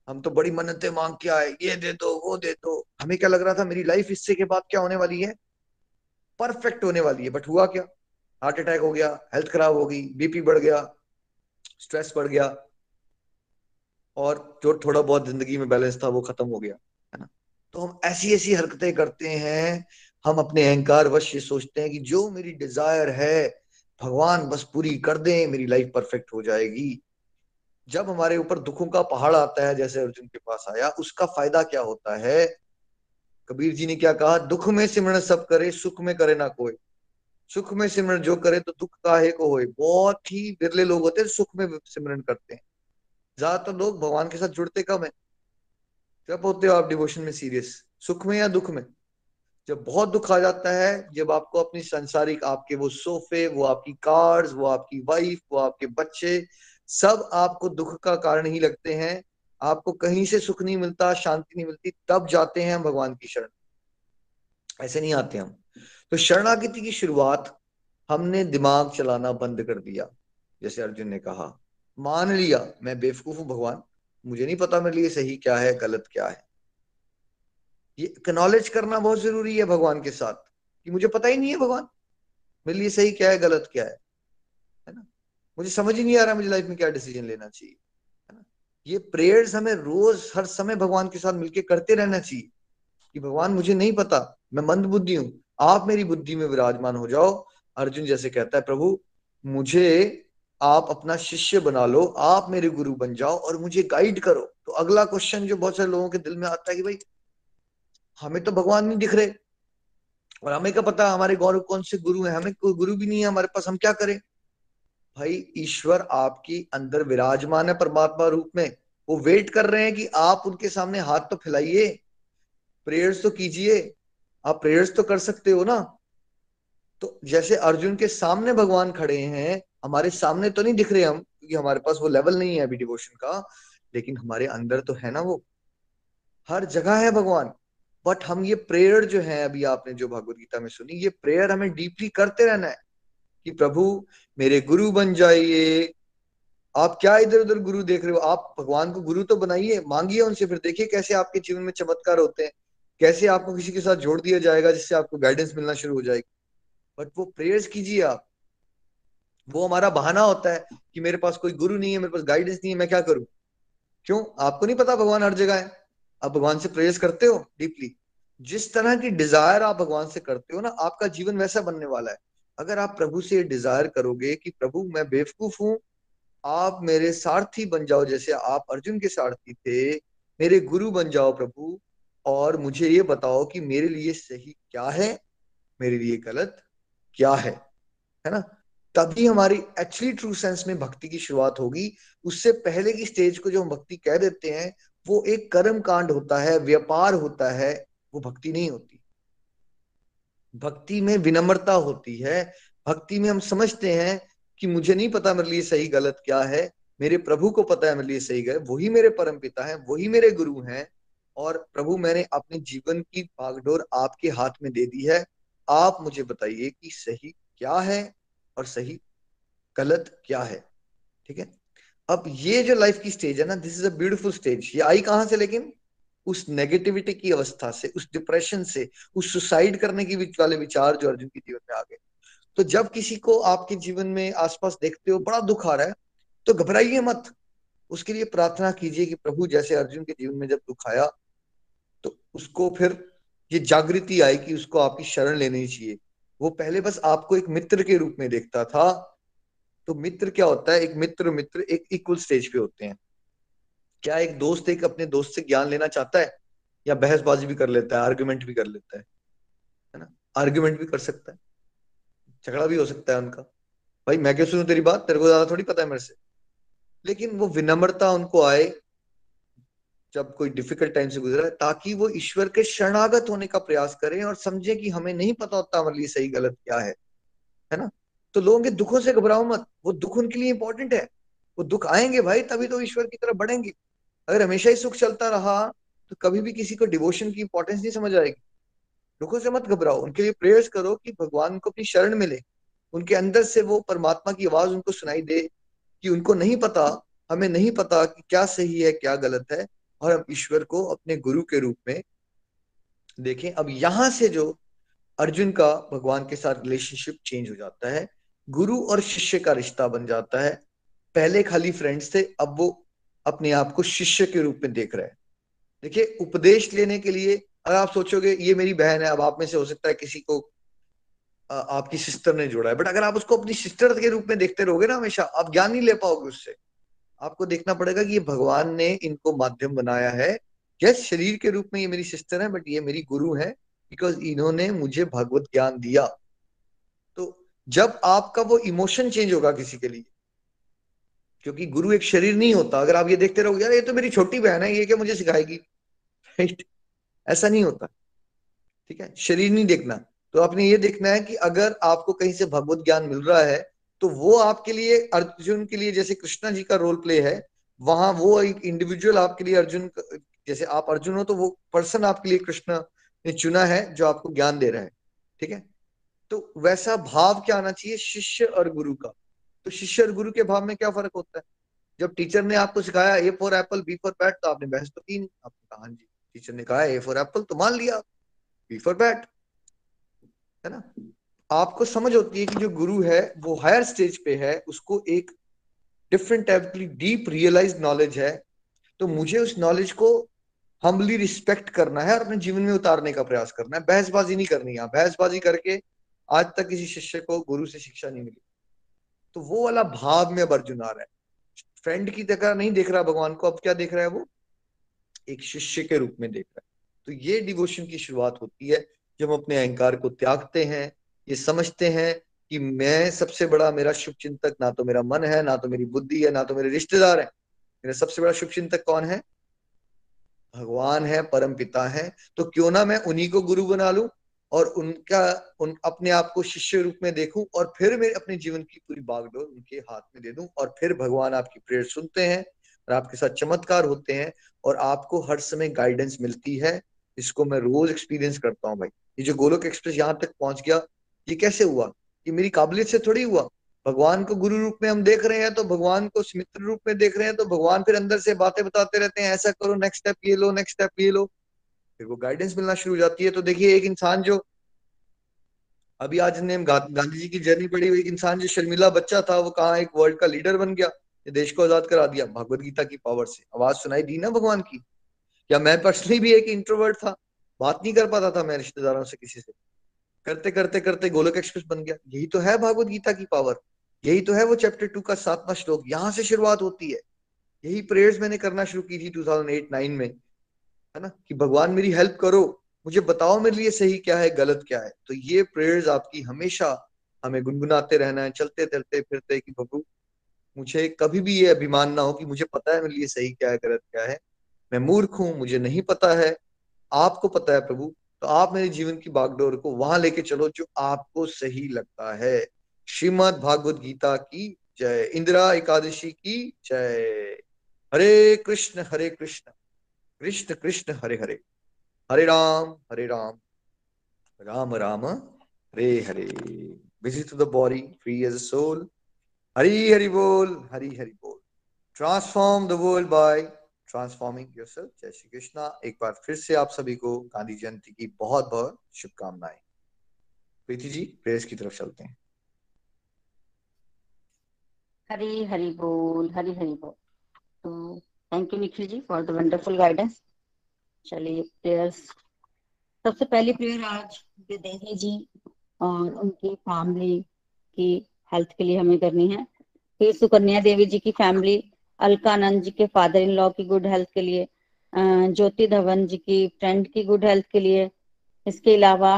हम तो बड़ी मन्नतें मांग के आए। ये दे दो, वो दे दो। हमें क्या लग रहा था मेरी लाइफ इससे के बाद क्या होने वाली है? परफेक्ट होने वाली है बट हुआ क्या? हार्ट अटैक हो गया हेल्थ खराब हो गई बीपी बढ़ गया स्ट्रेस बढ़ गया। और जो थोड़ा बहुत ज़िंदगी में बैलेंस था, वो खत्म हो गया, है ना? तो हम ऐसी ऐसी हरकतें करते हैं। हम अपने अहंकार वश ये सोचते हैं कि जो मेरी डिज़ायर है भगवान, बस पूरी कर दे, मेरी लाइफ परफेक्ट हो जाएगी। जब हमारे ऊपर दुखों का पहाड़ आता है, जैसे अर्जुन के पास आया, उसका फ़ायदा क्या होता है? कबीर जी ने क्या कहा? दुख में सिमरण सब करे, सुख में करे ना कोई। सुख में सिमरण जो करे तो दुख काहे को होए? बहुत ही बिरले लोग होते हैं, सुख में सिमरण करते हैं। ज़्यादातर लोग भगवान के साथ जुड़ते कम है। कब होते हो आप डिवोशन में सीरियस सुख में या दुख में? जब बहुत दुख आ जाता है, जब आपको अपनी संसारिक, आपके वो सोफे, वो आपकी कार्स वो आपकी वाइफ वो आपके बच्चे, सब आपको दुख का कारण ही लगते हैं। आपको कहीं से सुख नहीं मिलता, शांति नहीं मिलती, तब जाते हैं हम भगवान की शरण। ऐसे नहीं आते हम। तो शरणागति की शुरुआत हमने दिमाग चलाना बंद कर दिया, जैसे अर्जुन ने कहा। मान लिया, मैं बेवकूफ़ हूँ भगवान, मुझे नहीं पता मेरे लिए सही क्या है, गलत क्या है। ये एक्नॉलेज करना बहुत ज़रूरी है भगवान के साथ कि मुझे पता ही नहीं है भगवान। मेरे लिए सही क्या है, गलत क्या है? है ना? मुझे समझ ही नहीं आ रहा मुझे लाइफ में क्या डिसीज़न लेना चाहिए। है ना? ये प्रेयर्स हमें रोज, हर समय भगवान के साथ मिलके करते रहना चाहिए कि भगवान मुझे नहीं पता, मैं मंद बुद्धि हूँ, आप मेरी बुद्धि में विराजमान हो जाओ। अर्जुन जैसे कहता है, प्रभु, मुझे आप अपना शिष्य बना लो, आप मेरे गुरु बन जाओ और मुझे गाइड करो। तो अगला क्वेश्चन जो बहुत सारे लोगों के दिल में आता है कि भाई हमें तो भगवान नहीं दिख रहे। और हमें क्या पता हमारे गौरव कौन से गुरु हैं? हमें कोई गुरु भी नहीं है हमारे पास, हम क्या करें? भाई, ईश्वर आपकी अंदर विराजमान है परमात्मा रूप में। वो वेट कर रहे हैं कि आप उनके सामने हाथ तो फैलाइए। प्रेयर्स तो कीजिए। आप प्रेयर्स तो कर सकते हो ना। तो जैसे अर्जुन के सामने भगवान खड़े हैं, हमारे सामने तो नहीं दिख रहे हम, क्योंकि हमारे पास वो लेवल नहीं है अभी डिवोशन का। लेकिन हमारे अंदर तो है ना वो। हर जगह है भगवान। बट हम ये प्रेयर जो है अभी आपने जो भगवत गीता में सुनी, ये प्रेयर हमें डीपली करते रहना है कि प्रभु, मेरे गुरु बन जाइए। आप क्या इधर उधर गुरु देख रहे हो? आप भगवान को गुरु तो बनाइए, मांगिए उनसे, फिर देखिए कैसे आपके जीवन में चमत्कार होते हैं, कैसे आपको किसी के साथ जोड़ दिया जाएगा जिससे आपको गाइडेंस मिलना शुरू हो जाएगी। बट वो प्रेयर्स कीजिए आप। वो हमारा बहाना होता है कि मेरे पास कोई गुरु नहीं है, मेरे पास गाइडेंस नहीं है, मैं क्या करूँ? क्यों? आपको नहीं पता भगवान हर जगह है। आप भगवान से प्रेयर्स करते हो डीपली जिस तरह की डिज़ायर आप भगवान से करते हो ना, आपका जीवन वैसा बनने वाला है। अगर आप प्रभु से डिज़ायर करोगे कि प्रभु, मैं बेवकूफ़ हूँ, आप मेरे सारथी बन जाओ, जैसे आप अर्जुन के सारथी थे, मेरे गुरु बन जाओ प्रभु, और मुझे ये बताओ कि मेरे लिए सही क्या है, मेरे लिए गलत क्या है है ना? तभी हमारी एक्चुअली ट्रू सेंस में भक्ति की शुरुआत होगी। उससे पहले की स्टेज को जो हम भक्ति कह देते हैं, वो एक कर्म कांड होता है, व्यापार होता है वो भक्ति नहीं होती। भक्ति में विनम्रता होती है। भक्ति में हम समझते हैं कि मुझे नहीं पता मेरे लिए सही गलत क्या है। मेरे प्रभु को पता है मेरे लिए सही गलत। वही मेरे परम पिता है वही मेरे गुरु हैं। और प्रभु, मैंने अपने जीवन की भागडोर आपके हाथ में दे दी है। आप मुझे बताइए कि सही क्या है और सही गलत क्या है। ठीक है? अब ये जो लाइफ की स्टेज है ना this is a beautiful stage ये आई कहाँ से लेकिन उस नेगेटिविटी की अवस्था से, उस डिप्रेशन से, उस सुसाइड करने की वाले विचार जो अर्जुन के जीवन में आ गए। तो जब किसी को आपके जीवन में आसपास देखते हो, बड़ा दुख आ रहा है तो घबराइए मत। उसके लिए प्रार्थना कीजिए कि प्रभु, जैसे अर्जुन के जीवन में जब दुख आया तो उसको फिर ये जागृति आई कि उसको आपकी शरण लेनी चाहिए। वो पहले बस आपको एक मित्र के रूप में देखता था। तो मित्र क्या होता है? एक मित्र मित्र एक इक्वल स्टेज पे होते हैं। क्या एक दोस्त एक अपने दोस्त से ज्ञान लेना चाहता है? या बहसबाजी भी कर लेता है आर्ग्यूमेंट भी कर लेता है है ना? आर्ग्यूमेंट भी कर सकता है। झगड़ा भी हो सकता है उनका। भाई, मैं क्या सुनू तेरी बात? तेरे को ज़्यादा थोड़ी पता है मेरे से। लेकिन वो विनम्रता उनको आए जब कोई डिफ़िकल्ट टाइम से गुजरा, ताकि वो ईश्वर के शरणागत होने का प्रयास करें और समझे कि हमें नहीं पता होता हमारे लिए सही, गलत क्या है है ना? तो लोगों के दुखों से घबराओ मत। वो दुख उनके लिए इंपॉर्टेंट है। वो दुख आएँगे भाई, तभी तो ईश्वर की तरफ़ बढ़ेंगे। अगर हमेशा ही सुख चलता रहा तो कभी भी किसी को डिवोशन की इंपॉर्टेंस नहीं समझ आएगी। दुखों से मत घबराओ। उनके लिए प्रेयर्स करो कि भगवान को अपनी शरण मिले। उनके अंदर से वो परमात्मा की आवाज़ उनको सुनाई दे कि उनको नहीं पता, हमें नहीं पता कि क्या सही है, क्या गलत है, और हम ईश्वर को अपने गुरु के रूप में देखें। अब यहाँ से जो अर्जुन का भगवान के साथ रिलेशनशिप चेंज हो जाता है, गुरु और शिष्य का रिश्ता बन जाता है। पहले खाली फ्रेंड्स थे, अब वो अपने आप को शिष्य के रूप में देख रहे हैं। देखिए, उपदेश लेने के लिए अगर आप सोचोगे, ये मेरी बहन है, अब आप में से हो सकता है किसी को आपकी सिस्टर ने जोड़ा है। बट अगर आप उसको अपनी सिस्टर के रूप में देखते रहोगे ना हमेशा, आप ज्ञान नहीं ले पाओगे उससे। आपको देखना पड़ेगा कि ये भगवान ने इनको माध्यम बनाया है। यस शरीर के रूप में ये मेरी सिस्टर है बट ये मेरी गुरु है बिकॉज़ इन्होंने मुझे भगवत ज्ञान दिया। तो जब आपका वो इमोशन चेंज होगा किसी के लिए क्योंकि गुरु एक शरीर नहीं होता। अगर आप ये देखते रहोगे यार ये तो मेरी छोटी बहन है, ये क्या मुझे सिखाएगी? राइट ऐसा नहीं होता। ठीक है? शरीर नहीं देखना। तो आपने ये देखना है कि अगर आपको कहीं से भगवत ज्ञान मिल रहा है तो वो आपके लिए, अर्जुन के लिए, जैसे कृष्णा जी का रोल प्ले है, वहाँ वो एक इंडिविजुअल आपके लिए अर्जुन जैसे आप अर्जुन हो तो वो पर्सन आपके लिए कृष्ण ने चुना है, जो आपको ज्ञान दे रहा है। ठीक है? तो वैसा भाव क्या आना चाहिए? शिष्य और गुरु का। तो शिष्य और गुरु के भाव में क्या फ़र्क होता है? जब टीचर ने आपको सिखाया A for apple B for bat तो आपने बहस तो की आपने कहा हाँ जी। टीचर ने कहा ए फॉर एप्पल तो मान लिया बी फॉर बैट है ना? आपको समझ होती है कि जो गुरु है, वो हायर स्टेज पे है, उसको एक डिफरेंट टाइप की डीप रियलाइज़ नॉलेज है। तो मुझे उस नॉलेज को हम्बली रिस्पेक्ट करना है और अपने जीवन में उतारने का प्रयास करना है। बहसबाजी नहीं करनी है। बहसबाजी करके आज तक किसी शिष्य को, गुरु से शिक्षा नहीं मिली। तो वो वाला भाव में अब अर्जुन आ रहा है। फ्रेंड की तरह नहीं देख रहा भगवान को, अब क्या देख रहा है वो? एक शिष्य के रूप में देख रहा है। तो ये डिवोशन की शुरुआत होती है, जब हम अपने अहंकार को त्यागते हैं, ये समझते हैं कि मैं सबसे बड़ा, मेरा शुभ चिंतक ना तो मेरा मन है, ना तो मेरी बुद्धि है, ना तो मेरे रिश्तेदार है। मेरा सबसे बड़ा शुभ चिंतक कौन है? भगवान है, परम पिता है। तो क्यों ना मैं उन्हीं को गुरु बना लू? और उनका, उन, अपने आप को शिष्य रूप में देखूँ और फिर मैं अपने जीवन की पूरी बागडोर उनके हाथ में दे दूँ और फिर भगवान आपकी प्रेयर सुनते हैं और आपके साथ चमत्कार होते हैं और आपको हर समय गाइडेंस मिलती है। इसको मैं रोज एक्सपीरियंस करता हूँ भाई। ये जो गोलोक एक्सप्रेस यहाँ तक पहुँच गया, ये कैसे हुआ? ये मेरी काबिलियत से थोड़ी हुआ। भगवान को गुरु रूप में हम देख रहे हैं तो भगवान को मित्र रूप में देख रहे हैं तो भगवान फिर अंदर से बातें बताते रहते हैं, ऐसा करो नेक्स्ट स्टेप ये लो नेक्स्ट स्टेप ये लो। फिर वो गाइडेंस मिलना शुरू हो जाती है। तो देखिए, एक इंसान जो अभी आज ने गांधी जी की जर्नी पढ़ी, एक इंसान जो शर्मिला बच्चा था, वो कहा एक वर्ल्ड का लीडर बन गया। देश को आज़ाद करा दिया भगवत गीता की पावर से। आवाज़ सुनाई दी ना भगवान की? या मैं पर्सनली भी एक इंट्रोवर्ट था? बात नहीं कर पाता था मैं रिश्तेदारों से किसी से। करते करते करते गोलक एक्सप्रेस बन गया। यही तो है भागवत गीता की पावर यही तो है वो चैप्टर टू का सातवां श्लोक। यहाँ से शुरुआत होती है। यही प्रेयर्स मैंने करना शुरू की थी 2008-9 में। है ना, कि भगवान मेरी हेल्प करो, मुझे बताओ मेरे लिए सही क्या है, गलत क्या है। तो ये प्रेयर्स आपकी हमेशा हमें गुनगुनाते रहना है, चलते चलते फिरते कि प्रभु, मुझे कभी भी ये अभिमान ना हो कि मुझे पता है मेरे लिए सही क्या है, गलत क्या है। मैं मूर्ख हूँ, मुझे नहीं पता है, आपको पता है प्रभु। तो आप मेरे जीवन की बागडोर को वहाँ लेके चलो जो आपको सही लगता है। श्रीमद भागवत गीता की जय, इंदिरा एकादशी की जय। Hare Krishna Hare Krishna. Krishna Krishna Hare Hare. Hare Ram Hare Ram. Ram Ram, Hare Hare. Visit to the body free as a soul Hari Hari बोल, हरी हरि बोल। Transform the world by transforming yourself जय श्री कृष्णा। एक बार फिर से आप सभी को गांधी जयंती की बहुत बहुत शुभकामनाएँ। प्रीति जी प्रेस की तरफ़ चलते हैं। हरी हरि बोल, हरी हरि बोल। तो thank you Nikhil ji for the wonderful guidance चलिए प्रेयर्स सबसे पहली प्रेयर आज विदेही जी, और उनकी फैमिली की हेल्थ के लिए हमें करनी है। फिर सुकन्या देवी जी की फैमिली अलकानंद जी के फादर इन लॉ की गुड हेल्थ के लिए ज्योति धवन जी की फ्रेंड की गुड हेल्थ के लिए। इसके अलावा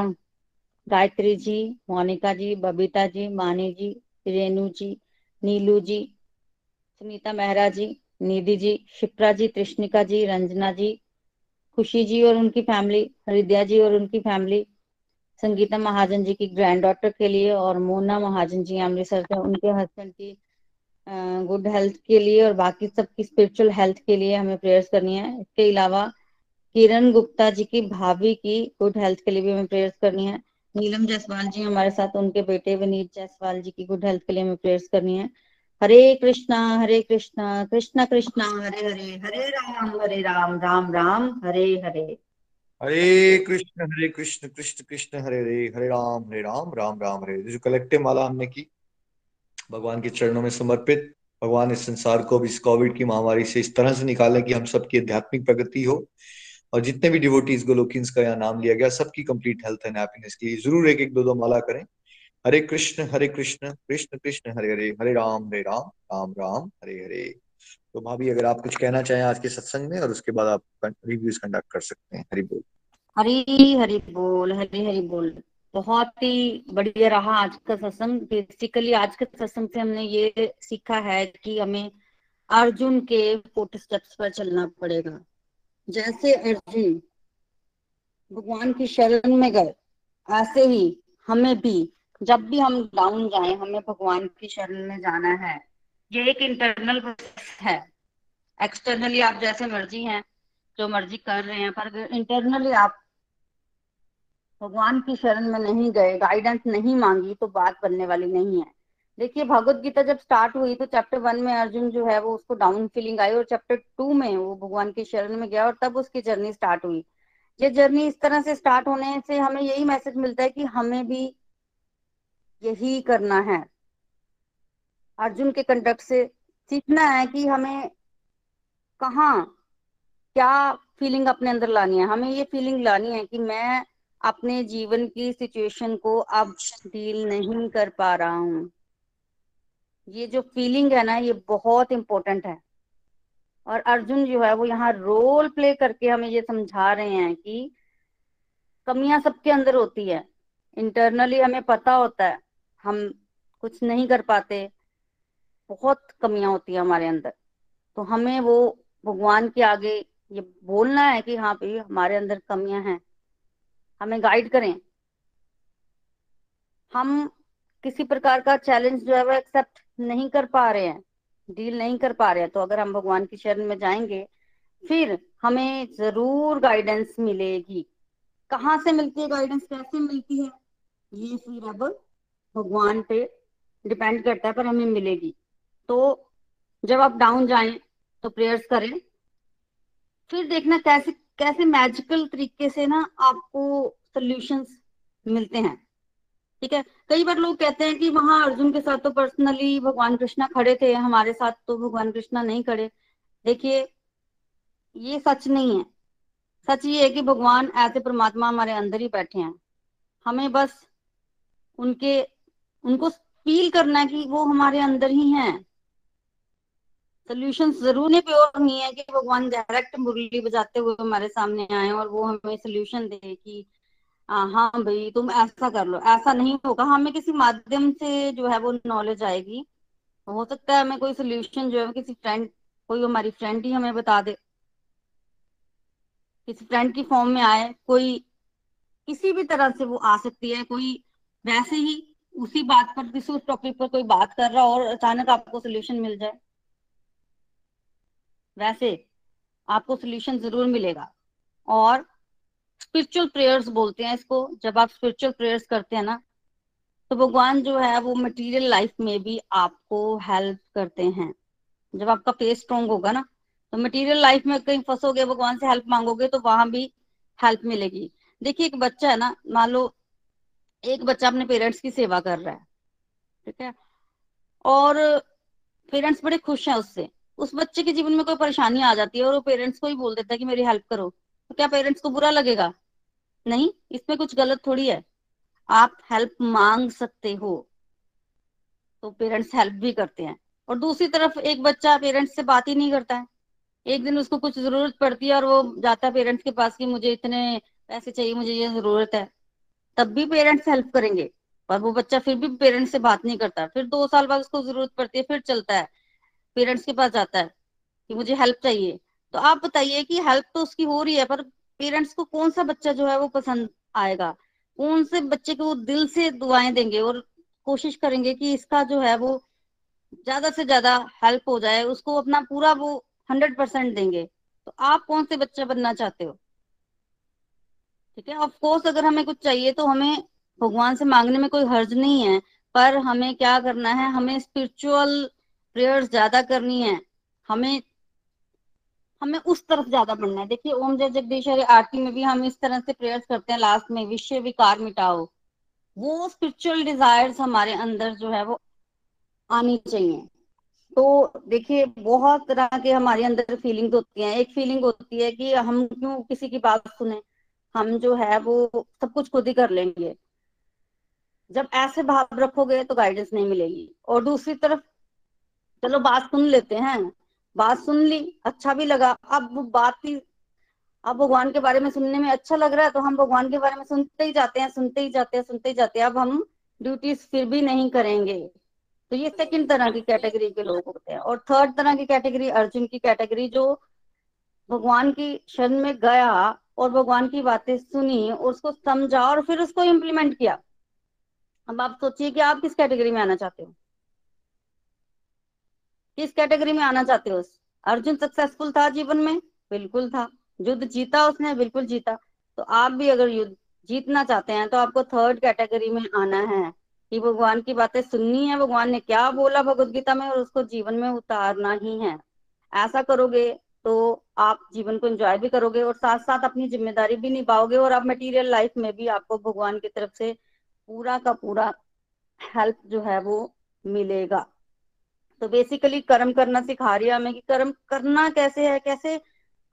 गायत्री जी, मोनिका जी, बबीता जी, मानी जी, रेणु जी, नीलू जी, सुनीता मेहरा जी निधि जी, शिप्रा जी कृष्णिका जी, रंजना जी, खुशी जी और उनकी फैमिली हृदया जी और उनकी फैमिली, संगीता महाजन जी की ग्रैंड डॉटर के लिए और मोना महाजन जी अमृतसर से, उनके हस्बैंड की गुड हेल्थ के लिए और बाकी सबकी स्पिरिचुअल हेल्थ के लिए हमें प्रेयर्स करनी है। इसके अलावा किरण गुप्ता जी की भाभी की गुड हेल्थ के लिए भी हमें प्रेयर्स करनी है। नीलम जायसवाल जी हमारे साथ, उनके बेटे विनीत जायसवाल जी की गुड हेल्थ के लिए हमें प्रेयर्स करनी है। हरे कृष्णा हरे कृष्णा कृष्णा कृष्णा, हरे हरे हरे राम हरे राम राम राम, हरे हरे। हरे कृष्ण हरे कृष्ण कृष्ण कृष्ण, हरे हरे हरे राम हरे राम राम राम, हरे। जो कलेक्टिव माला हमने की, भगवान के चरणों में समर्पित, भगवान इस संसार को भी इस कोविड की महामारी से इस तरह से निकालें कि हम सबकी आध्यात्मिक प्रगति हो। और जितने भी डिवोटीज गोलोकिंस का यहाँ नाम लिया गया, सबकी कंप्लीट हेल्थ एंड हैप्पीनेस के लिए ज़रूर एक एक दो दो माला करें। हरे कृष्ण हरे कृष्ण कृष्ण कृष्ण, हरे हरे हरे राम हरे राम राम राम, हरे हरे। तो भाभी, अगर आप कुछ कहना चाहें आज के सत्संग में, और उसके बाद आप रिव्यूज़ कंडक्ट कर सकते हैं, हरि बोल। हरी, हरि बोल, हरी, हरि बोल। बहुत ही बढ़िया रहा आज का सत्संग। बेसिकली आज के सत्संग से हमने ये सीखा है कि हमें अर्जुन के फोर्ट स्टेप्स पर चलना पड़ेगा। जैसे अर्जुन भगवान की शरण में गए, ऐसे ही हमें भी जब भी हम डाउन जाए, हमें भगवान की शरण में जाना है। ये एक इंटरनल प्रोसेस है। एक्सटर्नली आप जैसे मर्ज़ी हैं, जो मर्ज़ी कर रहे हैं, पर इंटरनली आप भगवान की शरण में नहीं गए गाइडेंस नहीं मांगी तो बात बनने वाली नहीं है। देखिए, भगवत गीता जब स्टार्ट हुई तो चैप्टर वन में अर्जुन जो है, वो उसको डाउन फीलिंग आई, और चैप्टर टू में वो भगवान की शरण में गया, और तब उसकी जर्नी स्टार्ट हुई। ये जर्नी इस तरह से स्टार्ट होने से हमें यही मैसेज मिलता है कि हमें भी यही करना है। अर्जुन के कंडक्ट से सीखना है कि हमें कहा क्या फीलिंग अपने अंदर लानी है। हमें ये फीलिंग लानी है कि मैं अपने जीवन की सिचुएशन को अब डील नहीं कर पा रहा हूँ। ये जो फीलिंग है ना, ये बहुत इंपॉर्टेंट है। और अर्जुन जो है, वो यहाँ रोल प्ले करके हमें ये समझा रहे हैं कि कमियाँ सबके अंदर होती है। इंटरनली हमें पता होता है हम कुछ नहीं कर पाते। बहुत कमियाँ होती है हमारे अंदर। तो हमें वो भगवान के आगे ये बोलना है कि हाँ भाई, हमारे अंदर कमियाँ हैं। हमें गाइड करें। हम किसी प्रकार का चैलेंज जो है वो एक्सेप्ट नहीं कर पा रहे हैं। डील नहीं कर पा रहे हैं। तो अगर हम भगवान की शरण में जाएँगे, फिर हमें ज़रूर गाइडेंस मिलेगी। कहाँ से मिलती है गाइडेंस कैसे मिलती है? ये फिर अब भगवान पे डिपेंड करता है, पर हमें मिलेगी। तो जब आप डाउन जाएँ तो प्रेयर्स करें। फिर देखना कैसे कैसे मैजिकल तरीके से ना आपको सोल्यूशंस मिलते हैं। ठीक है? कई बार लोग कहते हैं कि वहाँ अर्जुन के साथ तो पर्सनली भगवान कृष्णा खड़े थे, हमारे साथ तो भगवान कृष्णा नहीं खड़े। देखिए, ये सच नहीं है। सच ये है कि भगवान ऐसे परमात्मा हमारे अंदर ही बैठे हैं। हमें बस उनके उनको फील करना है कि वो हमारे अंदर ही हैं। सोल्यूशन ज़रूर नहीं प्योर नहीं है कि भगवान डायरेक्ट मुरली बजाते हुए हमारे सामने आए और वो हमें सोल्यूशन दे कि हाँ भाई, तुम ऐसा कर लो। ऐसा नहीं होगा। हमें किसी माध्यम से जो है वो नॉलेज आएगी। हो सकता है हमें कोई सोल्यूशन जो है किसी फ्रेंड कोई हमारी फ्रेंड ही हमें बता दे। किसी फ्रेंड की फॉर्म में आए, कोई किसी भी तरह से वो आ सकती है, कोई वैसे ही उसी बात पर, किसी उस टॉपिक पर कोई बात कर रहा हो और अचानक आपको सोल्यूशन मिल जाए। वैसे आपको सोल्यूशन ज़रूर मिलेगा। और स्पिरिचुअल प्रेयर्स बोलते हैं इसको। जब आप स्पिरिचुअल प्रेयर्स करते हैं ना तो भगवान जो है वो मटेरियल लाइफ में भी आपको हेल्प करते हैं। जब आपका फेस स्ट्रोंग होगा ना तो मटेरियल लाइफ में कहीं फंसोगे, भगवान से हेल्प मांगोगे तो वहाँ भी हेल्प मिलेगी। देखिए एक बच्चा है ना, मान लो एक बच्चा अपने पेरेंट्स की सेवा कर रहा है, ठीक है? और पेरेंट्स बड़े खुश हैं उससे। उस बच्चे के जीवन में कोई परेशानी आ जाती है और वो पेरेंट्स को ही बोल देता है कि मेरी हेल्प करो। तो क्या पेरेंट्स को बुरा लगेगा? नहीं, इसमें कुछ गलत थोड़ी है। आप हेल्प मांग सकते हो तो पेरेंट्स हेल्प भी करते हैं। और दूसरी तरफ़ एक बच्चा पेरेंट्स से बात ही नहीं करता है। एक दिन उसको कुछ ज़रूरत पड़ती है और वो जाता है पेरेंट्स के पास कि मुझे इतने पैसे चाहिए, मुझे ये ज़रूरत है। तब भी पेरेंट्स हेल्प करेंगे। पर वो बच्चा फिर भी पेरेंट्स से बात नहीं करता। फिर दो साल बाद उसको ज़रूरत पड़ती है, फिर चलता है। पेरेंट्स के पास जाता है कि मुझे हेल्प चाहिए। तो आप बताइए कि हेल्प तो उसकी हो रही है, पर पेरेंट्स को कौन सा बच्चा जो है वो पसंद आएगा? कौन से बच्चे को वो दिल से दुआएँ देंगे और कोशिश करेंगे कि इसका जो है वो ज़्यादा से ज़्यादा हेल्प हो जाए, उसको अपना पूरा वो हंड्रेड परसेंट देंगे। तो आप कौन से बच्चा बनना चाहते हो? ठीक है? ऑफ़ कोर्स अगर हमें कुछ चाहिए तो हमें भगवान से मांगने में कोई हर्ज नहीं है, पर हमें क्या करना है? हमें स्पिरिचुअल प्रेयर्स ज़्यादा करनी है। हमें हमें उस तरफ़ ज़्यादा बढ़ना है। देखिए, ओम जय जगदीश आरती में भी हम इस तरह से प्रेयर्स करते हैं। लास्ट में विश्व विकार मिटाओ। वो स्पिरिचुअल डिजायर्स हमारे अंदर जो है वो आनी चाहिए। तो देखिए, बहुत तरह के हमारे अंदर फीलिंग्स होती हैं। एक फीलिंग होती है कि हम क्यों किसी की बात सुने? हम जो है वो सब कुछ खुद ही कर लेंगे। जब ऐसे भाव रखोगे तो गाइडेंस नहीं मिलेगी। और दूसरी तरफ़, चलो बात सुन लेते हैं। बात सुन ली अच्छा भी लगा। अब बात ही, अब भगवान के बारे में सुनने में अच्छा लग रहा है तो हम भगवान के बारे में सुनते ही जाते हैं, सुनते ही जाते हैं, सुनते ही जाते हैं। अब हम ड्यूटीज़ फिर भी नहीं करेंगे। तो ये सेकंड तरह की कैटेगरी के लोग होते हैं। और थर्ड तरह की कैटेगरी अर्जुन की कैटेगरी जो भगवान की शरण में गया और भगवान की बातें सुनी, उसको समझा और फिर उसको इम्प्लीमेंट किया। अब आप सोचिए कि आप किस कैटेगरी में आना चाहते हो। किस कैटेगरी में आना चाहते हो अर्जुन सक्सेसफुल था जीवन में? बिल्कुल था। युद्ध जीता उसने, बिल्कुल जीता। तो आप भी अगर युद्ध जीतना चाहते हैं तो आपको थर्ड कैटेगरी में आना है कि भगवान की बातें सुननी है। भगवान ने क्या बोला भगवत गीता में और उसको जीवन में उतारना ही है। ऐसा करोगे तो आप जीवन को एंजॉय भी करोगे और साथ साथ अपनी ज़िम्मेदारी भी निभाओगे और आप मटेरियल लाइफ में भी आपको भगवान की तरफ़ से पूरा का पूरा हेल्प जो है वो मिलेगा। तो बेसिकली कर्म करना सिखा रही है हमें कि कर्म करना कैसे है, कैसे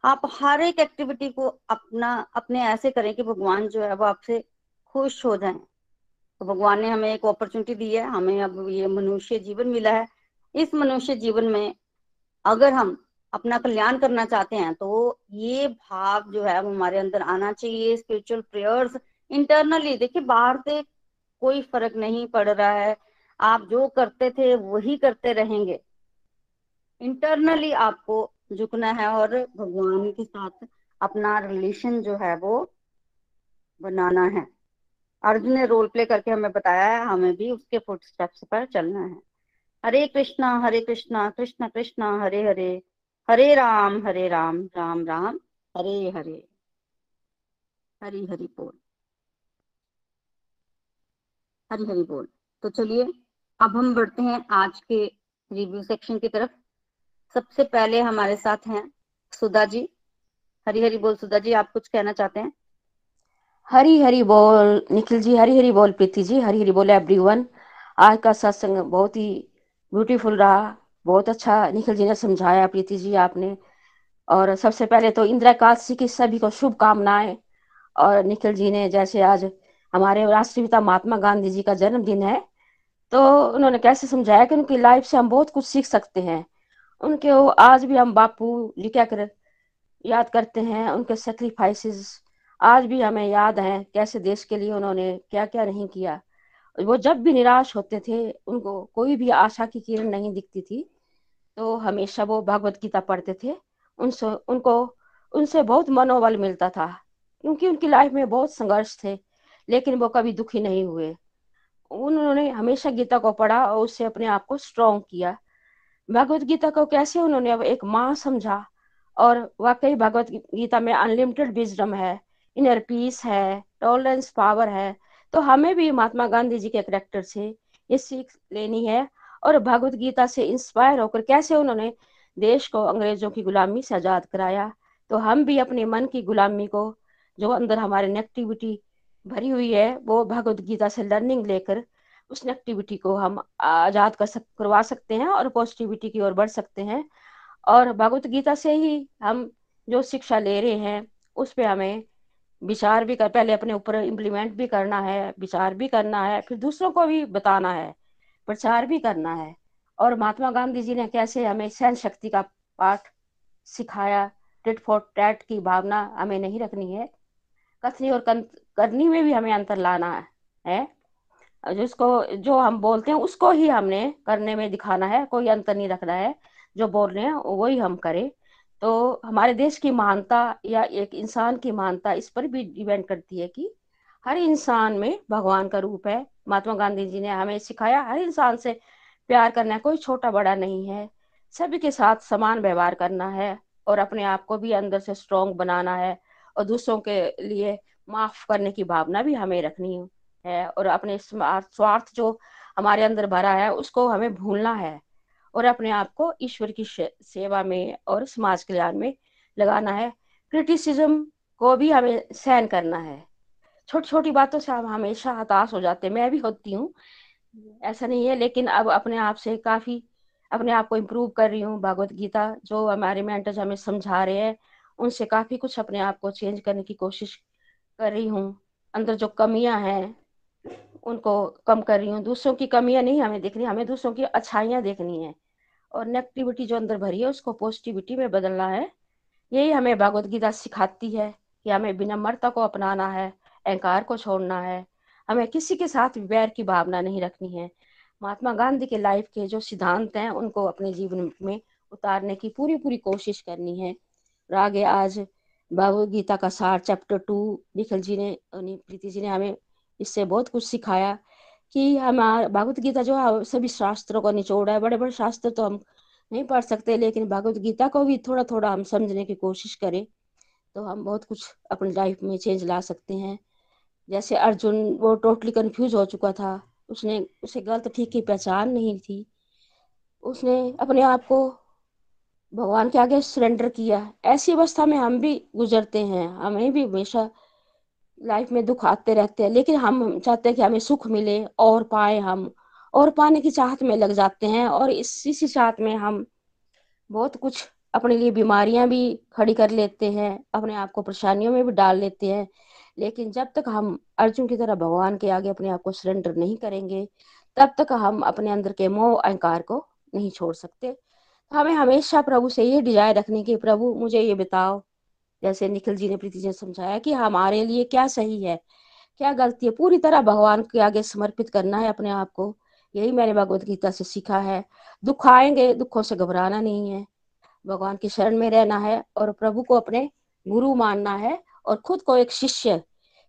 आप हर एक एक्टिविटी को अपना, अपने ऐसे करें कि भगवान जो है वो आपसे खुश हो जाए। तो भगवान ने हमें एक अपॉर्चुनिटी दी है, हमें अब ये मनुष्य जीवन मिला है। इस मनुष्य जीवन में अगर हम अपना कल्याण करना चाहते हैं तो ये भाव जो है वो हमारे अंदर आना चाहिए स्पिरिचुअल प्रेयर्स इंटरनली देखिए, बाहर से कोई फ़र्क नहीं पड़ रहा है। आप जो करते थे, वही करते रहेंगे। इंटरनली आपको झुकना है और भगवान के साथ अपना रिलेशन जो है वो बनाना है। अर्जुन ने रोल प्ले करके हमें बताया है, हमें भी उसके फुट स्टेप्स पर चलना है। हरे कृष्णा हरे कृष्णा, कृष्ण कृष्णा, हरे हरे। हरे राम हरे राम राम राम, हरे हरे। हरी, हरि बोल। हरी, हरि बोल। तो चलिए, अब हम बढ़ते हैं आज के रिव्यू सेक्शन की तरफ़। सबसे पहले हमारे साथ हैं सुधा जी। हरी हरी बोल सुधा जी, आप कुछ कहना चाहते हैं? हरी हरी बोल, निखिल जी, हरी हरी बोल, प्रीति जी, हरी हरी बोल एवरीवन आज का सत्संग बहुत ही ब्यूटीफुल रहा। बहुत अच्छा निखिल जी ने समझाया, प्रीति जी आपने। और सबसे पहले तो इंदिरा एकादशी की सभी को शुभकामनाएँ। और निखिल जी ने जैसे आज हमारे राष्ट्रपिता महात्मा गांधी जी का जन्मदिन है तो उन्होंने कैसे समझाया कि उनकी लाइफ से हम बहुत कुछ सीख सकते हैं। उनके वो आज भी हम बापू जी क्या कर याद करते हैं, उनके सेक्रीफाइसेस आज भी हमें याद है, कैसे देश के लिए उन्होंने क्या क्या नहीं किया। वो जब भी निराश होते थे, उनको कोई भी आशा की किरण नहीं दिखती थी। तो हमेशा वो भगवत गीता पढ़ते थे। उनसे, उनको, उनसे बहुत मनोबल मिलता था, क्योंकि उनकी लाइफ में बहुत संघर्ष थे, लेकिन वो कभी दुखी नहीं हुए। उन्होंने हमेशा गीता को पढ़ा और उससे अपने आप को स्ट्रॉन्ग किया। भगवत गीता को कैसे उन्होंने अब एक माँ समझा? और वाकई भगवत गीता में अनलिमिटेड विजडम है इनर पीस है टॉलरेंस पावर है। तो हमें भी महात्मा गांधी जी के करेक्टर से ये सीख लेनी है। और भगवत गीता से इंस्पायर होकर कैसे उन्होंने देश को अंग्रेज़ों की गुलामी से आज़ाद कराया? तो हम भी अपने मन की गुलामी को, जो अंदर हमारे नेगेटिविटी भरी हुई है, वो भगवत गीता से लर्निंग लेकर उस नेगेटिविटी को हम आज़ाद कर सक, करवा सकते हैं और पॉजिटिविटी की ओर बढ़ सकते हैं। और भगवत गीता से ही हम जो शिक्षा ले रहे हैं, उस पर हमें विचार भी कर, पहले अपने ऊपर इम्प्लीमेंट भी करना है, विचार भी करना है, फिर दूसरों को भी बताना है। प्रचार भी करना है। और महात्मा गांधी जी ने कैसे हमें सहन शक्ति का पाठ सिखाया टिट फॉर टैट की भावना हमें नहीं रखनी है। कथनी और करनी में भी हमें अंतर लाना है। जिसको, जो हम बोलते हैं, उसको ही हमने करने में दिखाना है, कोई अंतर नहीं रखना है। जो बोल रहे हैं, वही हम करें। तो हमारे देश की महानता या एक इंसान की महानता इस पर भी डिपेंड करती है कि हर इंसान में भगवान का रूप है। महात्मा गांधी जी ने हमें सिखाया, हर इंसान से प्यार करना है, कोई छोटा बड़ा नहीं है। सभी के साथ समान व्यवहार करना है और अपने आप को भी अंदर से स्ट्रोंग बनाना है और दूसरों के लिए माफ़ करने की भावना भी हमें रखनी है और अपने स्वार्थ जो हमारे अंदर भरा है, उसको हमें भूलना है और अपने आप को ईश्वर की सेवा में और समाज कल्याण में लगाना है। क्रिटिसिज्म को भी हमें सहन करना है। छोटी छोटी बातों से हम हमेशा हताश हो जाते हैं। मैं भी होती हूँ। ऐसा नहीं है, लेकिन अब अपने आप से काफ़ी, अपने आप को इम्प्रूव कर रही हूँ। भगवत गीता जो हमारे मेंटर्स हमें समझा रहे हैं, उनसे काफ़ी कुछ अपने आप को चेंज करने की कोशिश कर रही हूँ। अंदर जो कमियाँ हैं, उनको कम कर रही हूँ। दूसरों की कमियाँ नहीं हमें देखनी, हमें दूसरों की अच्छाइयाँ देखनी है। और नेगेटिविटी जो अंदर भरी है, उसको पॉजिटिविटी में बदलना है। यही हमें भगवत गीता सिखाती है कि हमें विनम्रता को अपनाना है। अहंकार को छोड़ना है। हमें किसी के साथ वैर की भावना नहीं रखनी है। महात्मा गांधी के लाइफ के जो सिद्धांत हैं, उनको अपने जीवन में उतारने की पूरी पूरी कोशिश करनी है। और आगे आज भगवद गीता का सार चैप्टर टू निखिल जी ने प्रीति जी ने हमें इससे बहुत कुछ सिखाया कि हमारा भगवत गीता जो है सभी शास्त्रों का निचोड़ है। बड़े बड़े शास्त्र तो हम नहीं पढ़ सकते, लेकिन भगवत गीता को भी थोड़ा थोड़ा हम समझने की कोशिश करें तो हम बहुत कुछ अपनी लाइफ में चेंज ला सकते हैं। जैसे अर्जुन, वो टोटली कंफ्यूज हो चुका था। उसने, उसे गलत ठीक की पहचान नहीं थी। उसने अपने आप को भगवान के आगे सरेंडर किया। ऐसी अवस्था में हम भी गुजरते हैं। हमें भी हमेशा लाइफ में दुख आते रहते हैं। लेकिन हम चाहते हैं कि हमें सुख मिले, और पाए हम। और पाने की चाहत में लग जाते हैं। और इसी सी चाहत में हम बहुत कुछ अपने लिए बीमारियाँ भी खड़ी कर लेते हैं। अपने आप को परेशानियों में भी डाल लेते हैं। लेकिन जब तक हम अर्जुन की तरह भगवान के आगे अपने आप को सरेंडर नहीं करेंगे, तब तक हम अपने अंदर के मोह अहंकार को नहीं छोड़ सकते। हमें हमेशा प्रभु से ये डिज़ायर रखनी की प्रभु, मुझे ये बताओ। जैसे निखिल जी ने प्रीति जी ने समझाया कि हमारे लिए क्या सही है, क्या गलती है। पूरी तरह भगवान के आगे समर्पित करना है अपने आप को। यही मैंने भगवत गीता से सीखा है। दुख आएँगे, दुखों से घबराना नहीं है। भगवान की शरण में रहना है और प्रभु को अपने गुरु मानना है। और खुद को एक शिष्य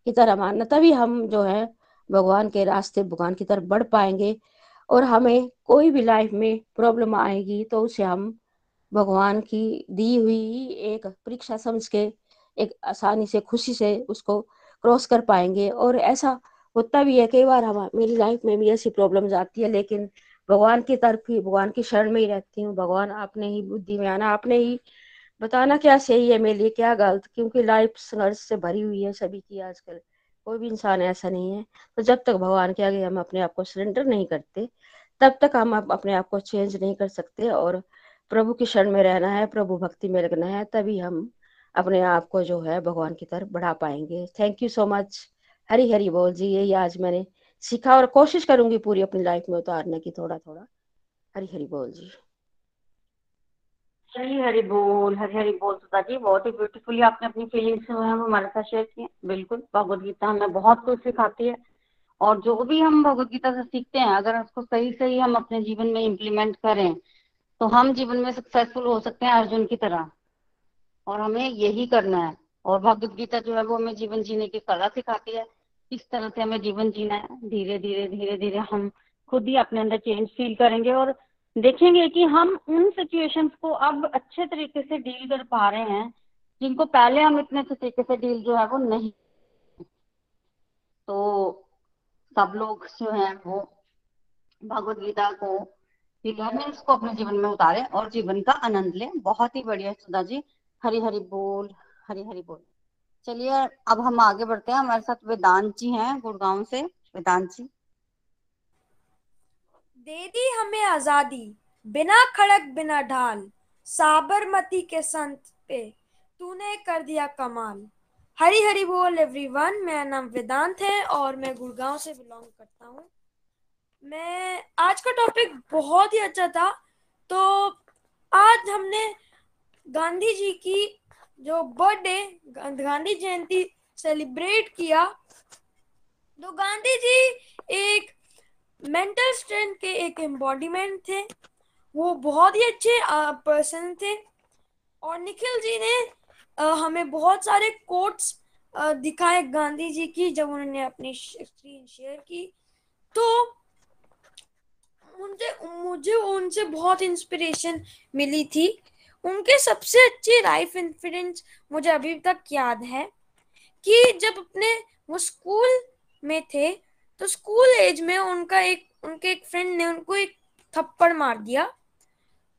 की तरह मानना, तभी हम जो है भगवान के रास्ते, भगवान की तरफ़ बढ़ पाएँगे। और हमें कोई भी लाइफ में प्रॉब्लम आएगी तो उसे हम भगवान की दी हुई एक परीक्षा समझ के, एक आसानी से, खुशी से उसको क्रॉस कर पाएँगे। और ऐसा होता भी है, कई बार हम, मेरी लाइफ में भी ऐसी प्रॉब्लम आती है, लेकिन भगवान की तरफ़ ही, भगवान की शरण में ही रहती हूँ। भगवान आपने ही बुद्धि में आना, आपने ही बताना क्या सही है मेरे लिए, क्या गलत? क्योंकि लाइफ संघर्ष से भरी हुई है सभी की आजकल। कोई भी इंसान ऐसा नहीं है। तो जब तक भगवान के आगे हम अपने आप को सरेंडर नहीं करते, तब तक हम अपने आप को चेंज नहीं कर सकते और प्रभु की शरण में रहना है, प्रभु भक्ति में लगना है, तभी हम अपने आप को जो है भगवान की तरफ़ बढ़ा पाएँगे। Thank you so much Hari Hari बोल जी, यही आज मैंने सीखा और कोशिश करूँगी पूरी अपनी लाइफ में उतारने की थोड़ा थोड़ा हरी हरी बोल जी। हरी हरी बोल, हरी हरी बोल सुधा जी, बहुत ही ब्यूटीफुली आपने अपनी फीलिंग्स जो है वो हमारे साथ शेयर किए बिल्कुल, भगवत गीता हमें बहुत कुछ सिखाती है। और जो भी हम भगवत गीता से सीखते हैं, अगर उसको सही सही हम अपने जीवन में इम्प्लीमेंट करें तो हम जीवन में सक्सेसफुल हो सकते हैं अर्जुन की तरह। और हमें यही करना है। और भगवत गीता जो है वो हमें जीवन जीने की कला सिखाती है। किस तरह से हमें जीवन जीना है। धीरे धीरे धीरे धीरे हम खुद ही अपने अंदर चेंज फील करेंगे और देखेंगे कि हम उन सिचुएशंस को अब अच्छे तरीके से डील कर पा रहे हैं, जिनको पहले हम इतने अच्छे तरीके से डील जो है वो नहीं तो सब लोग जो है वो भगवत गीता को लर्निंग्स को अपने जीवन में उतारे और जीवन का आनंद लें। बहुत ही बढ़िया सुधा जी। हरी हरी बोल हरी हरी बोल। चलिए, अब हम आगे बढ़ते हैं। हमारे साथ वेदांत जी हैं गुड़गांव से। वेदांत जी। दे दी हमें आज़ादी, बिना खड़क, बिना ढाल, साबरमती के संत पे तूने कर दिया कमाल। हरी हरी बोल एवरीवन मेरा नाम वेदांत है और मैं गुड़गांव से बिलोंग करता हूँ। मैं, आज का टॉपिक बहुत ही अच्छा था तो आज हमने गांधी जी की जो बर्थडे गांधी जयंती सेलिब्रेट किया तो गांधी जी एक मेंटल स्ट्रेंथ के एक एम्बॉडीमेंट थे। वो बहुत ही अच्छे पर्सन थे। और निखिल जी ने हमें बहुत सारे कोट्स दिखाए गांधी जी की, जब उन्होंने अपनी स्क्रीन शेयर की। तो उनसे मुझे उनसे बहुत इंस्पिरेशन मिली थी। उनके सबसे अच्छी लाइफ इंसिडेंट्स मुझे अभी तक याद है कि जब अपने, वो स्कूल में थे तो स्कूल एज में उनका एक, उनके एक फ्रेंड ने उनको एक थप्पड़ मार दिया।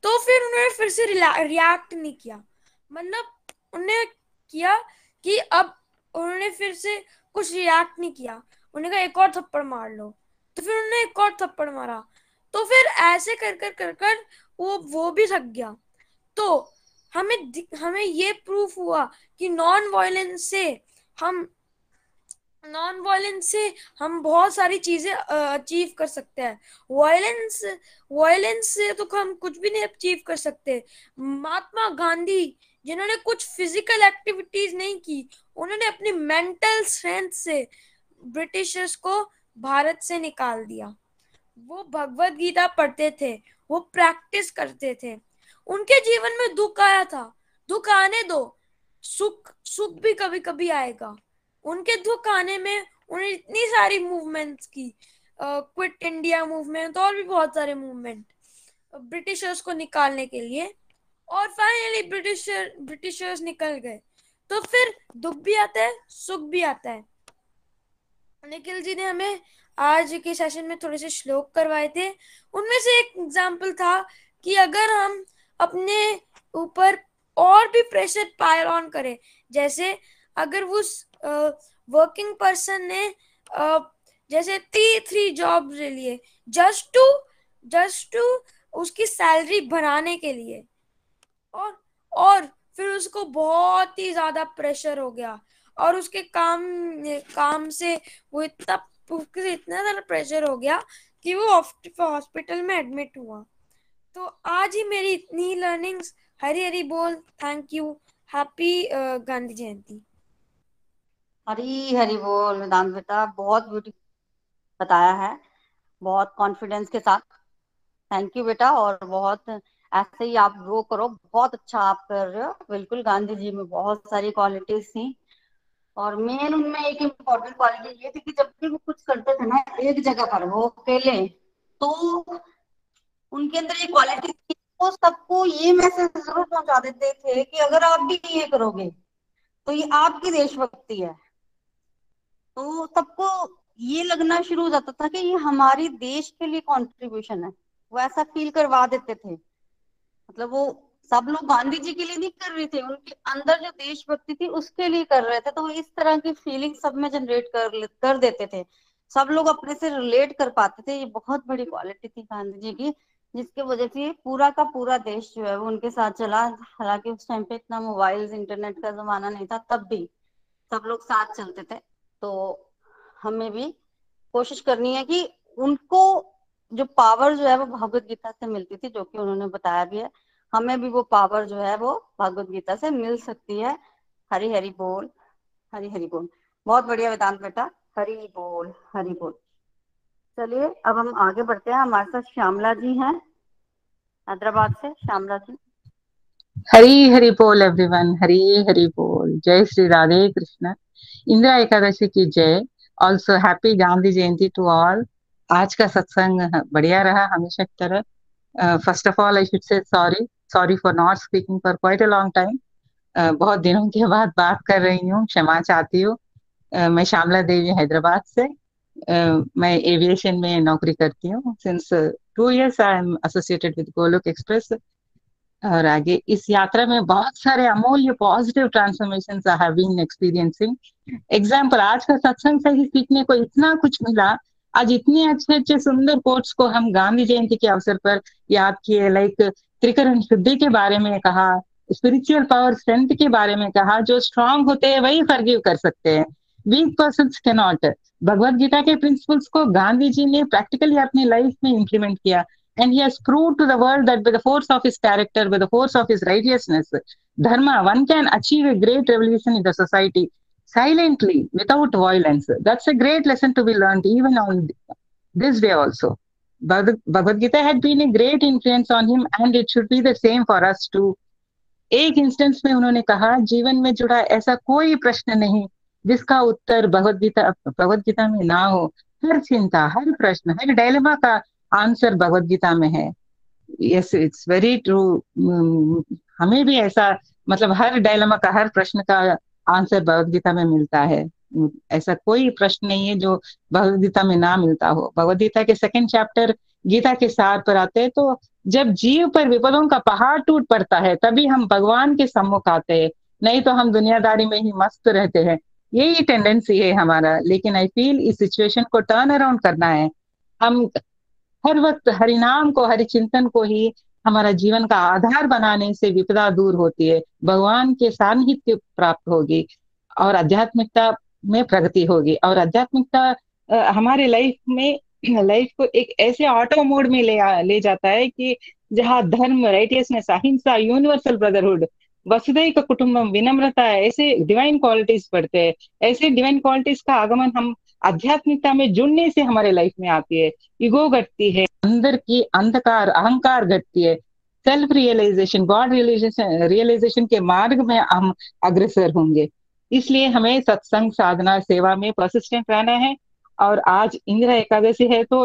तो फिर उन्होंने फिर से रिएक्ट नहीं किया। मतलब उन्होंने किया कि अब उन्होंने फिर से कुछ रिएक्ट नहीं किया। उन्होंने कहा, एक और थप्पड़ मार लो। तो फिर उन्होंने एक और थप्पड़ मारा। तो फिर ऐसे कर कर कर कर वो वो भी थक गया। तो हमें हमें ये प्रूफ हुआ कि नॉन वायलेंस से हम नॉन वायलेंस से हम बहुत सारी चीज़ें अचीव कर सकते हैं। वायलेंस वायलेंस से तो हम कुछ भी नहीं अचीव कर सकते। महात्मा गांधी, जिन्होंने कुछ फ़िज़िकल एक्टिविटीज़ नहीं की, उन्होंने अपनी मेंटल स्ट्रेंथ से ब्रिटिशर्स को भारत से निकाल दिया। वो भगवत गीता पढ़ते थे, वो प्रैक्टिस करते थे। उनके जीवन में दुख आया था। दुख आने दो। सुख सुख भी कभी कभी आएगा। उनके दुख आने में उन्हें इतनी सारी मूवमेंट्स की। क्विट इंडिया मूवमेंट और भी बहुत सारे मूवमेंट ब्रिटिशर्स को निकालने के लिए। और फाइनली ब्रिटिशर ब्रिटिशर्स निकल गए। तो फिर दुख भी आता है, सुख भी आता है। निखिल जी ने हमें आज के सेशन में थोड़े से श्लोक करवाए थे। उनमें से एक एग्ज़ाम्पल था कि अगर हम अपने ऊपर और भी प्रेशर पायर ऑन करें, जैसे अगर वो वर्किंग पर्सन ने जैसे थ्री थ्री जॉब ले लिए। जस्ट टू जस्ट टू उसकी सैलरी बढ़ाने के लिए। और और फिर उसको बहुत ही ज़्यादा प्रेशर हो गया। और उसके काम काम से वो इतना इतना ज़्यादा प्रेशर हो गया कि वो हॉस्पिटल में एडमिट हुआ। तो आज ही मेरी इतनी लर्निंग्स हरी हरी बोल thank you happy Gandhi Jayanti. Hari Hari बोल वेदांत बेटा, बहुत ब्यूटी बताया है। बहुत कॉन्फिडेंस के साथ। थैंक यू बेटा, और बहुत ऐसे ही आप ग्रो करो। बहुत अच्छा आप कर रहे हो। बिल्कुल गांधी जी में बहुत सारी क्वालिटीज थी। और मेन उनमें एक इम्पोर्टेंट क्वालिटी ये थी कि जब भी वो कुछ करते थे ना, एक जगह पर वो अकेले तो उनके अंदर ये क्वालिटी थी, वो सबको ये मैसेज ज़रूर पहुँचा देते थे कि अगर आप भी ये करोगे तो ये आपकी देशभक्ति है। तो सबको ये लगना शुरू हो जाता था कि ये हमारे देश के लिए कंट्रीब्यूशन है। वो ऐसा फील करवा देते थे। मतलब वो सब लोग गांधी जी के लिए नहीं कर रहे थे, उनके अंदर जो देशभक्ति थी उसके लिए कर रहे थे। तो वो इस तरह की फीलिंग सब में जनरेट कर कर देते थे। सब लोग अपने से रिलेट कर पाते थे। ये बहुत बड़ी क्वालिटी थी गांधी जी की, जिसके वजह से पूरा का पूरा देश जो है वो उनके साथ चला। हालाँकि उस टाइम पे इतना मोबाइल इंटरनेट का जमाना नहीं था, तब भी सब लोग साथ चलते थे। तो हमें भी कोशिश करनी है कि उनको जो पावर जो है वो भगवत गीता से मिलती थी, जो कि उन्होंने बताया भी है, हमें भी वो पावर जो है वो भगवत गीता से मिल सकती है। हरी हरी बोल, हरी हरी बोल। बहुत बढ़िया वेदांत बेटा, हरी बोल हरी बोल। चलिए, अब हम आगे बढ़ते हैं। हमारे साथ श्यामला जी हैं, हैदराबाद से। श्यामला जी। हरी हरी बोल एवरीवन हरी हरी बोल. जय श्री राधे कृष्ण. इंदिरा एकादशी की जय. Also happy Gandhi Jayanti to all आज का सत्संग बढ़िया रहा हमेशा की तरह. First of all I should say sorry sorry for not speaking for quite a long time बहुत दिनों के बाद बात कर रही हूँ. क्षमा चाहती हूँ. Uh, मैं श्यामला देवी हैदराबाद से. Uh, मैं एविएशन में नौकरी करती हूँ. Since two years I am associated with Golok Express और आगे, इस यात्रा में बहुत सारे अमूल्य पॉजिटिव ट्रांसफॉर्मेशन एक्सपीरियंसिंग एग्ज़ाम्पल आज का सत्संग से ही सीखने को इतना कुछ मिला। आज इतने अच्छे अच्छे, सुंदर कोट्स को हम गांधी जयंती के अवसर पर याद किए लाइक त्रिकरण शुद्धि के बारे में कहा स्पिरिचुअल पावर स्ट्रेंथ के बारे में कहा, जो स्ट्रांग होते हैं, वही फर्गिव कर सकते हैं। वीक पर्सन के नॉट भगवत गीता के प्रिंसिपल्स को गांधी जी ने प्रैक्टिकली अपनी लाइफ में इंप्लीमेंट किया। And he has proved to the world that by the force of his character, by the force of his righteousness, dharma, one can achieve a great revolution in the society silently without violence. That's a great lesson to be learned even on this day also. Bhagavad Gita had been a great influence on him and it should be the same for us too. एक instance में उन्होंने कहा जीवन में जुड़ा ऐसा कोई प्रश्न नहीं जिसका उत्तर भगवत गीता भगवत गीता में ना हो हर चिंता हर प्रश्न हर डायलेमा का आंसर भगवत गीता में है। यस इट्स वेरी ट्रू हमें भी ऐसा मतलब हर डायलेमा का, हर प्रश्न का आंसर भगवत गीता में मिलता है। ऐसा कोई प्रश्न नहीं है जो भगवत गीता में ना मिलता हो। भगवत गीता के सेकंड चैप्टर गीता के सार पर आते हैं तो जब जीव पर विपदों का पहाड़ टूट पड़ता है, तभी हम भगवान के सम्मुख आते हैं। नहीं तो हम दुनियादारी में ही मस्त रहते हैं। यही टेंडेंसी है हमारा। लेकिन आई फील इस सिचुएशन को टर्न अराउंड करना है। हम हर वक्त हरिनाम को हरि चिंतन को ही हमारा जीवन का आधार बनाने से विपदा दूर होती है। भगवान के सानिध्य प्राप्त होगी और आध्यात्मिकता में प्रगति होगी। और आध्यात्मिकता हमारे लाइफ में लाइफ को एक ऐसे ऑटो मोड में ले आ, ले जाता है कि जहाँ धर्म राइटियसनेस अहिंसा यूनिवर्सल ब्रदरहुड वसुदैव कुटुंबम विनम्रता ऐसे डिवाइन क्वालिटीज पढ़ते हैं। ऐसे डिवाइन क्वालिटीज का आगमन हम आध्यात्मिकता में जुड़ने से हमारे लाइफ में आती है ईगो घटती है, अंदर की अंधकार, अहंकार घटती है। Self realization God realization realization के मार्ग में हम अग्रसर होंगे। इसलिए हमें सत्संग, साधना, सेवा में परसिस्टेंट रहना है। और आज इंदिरा एकादशी है तो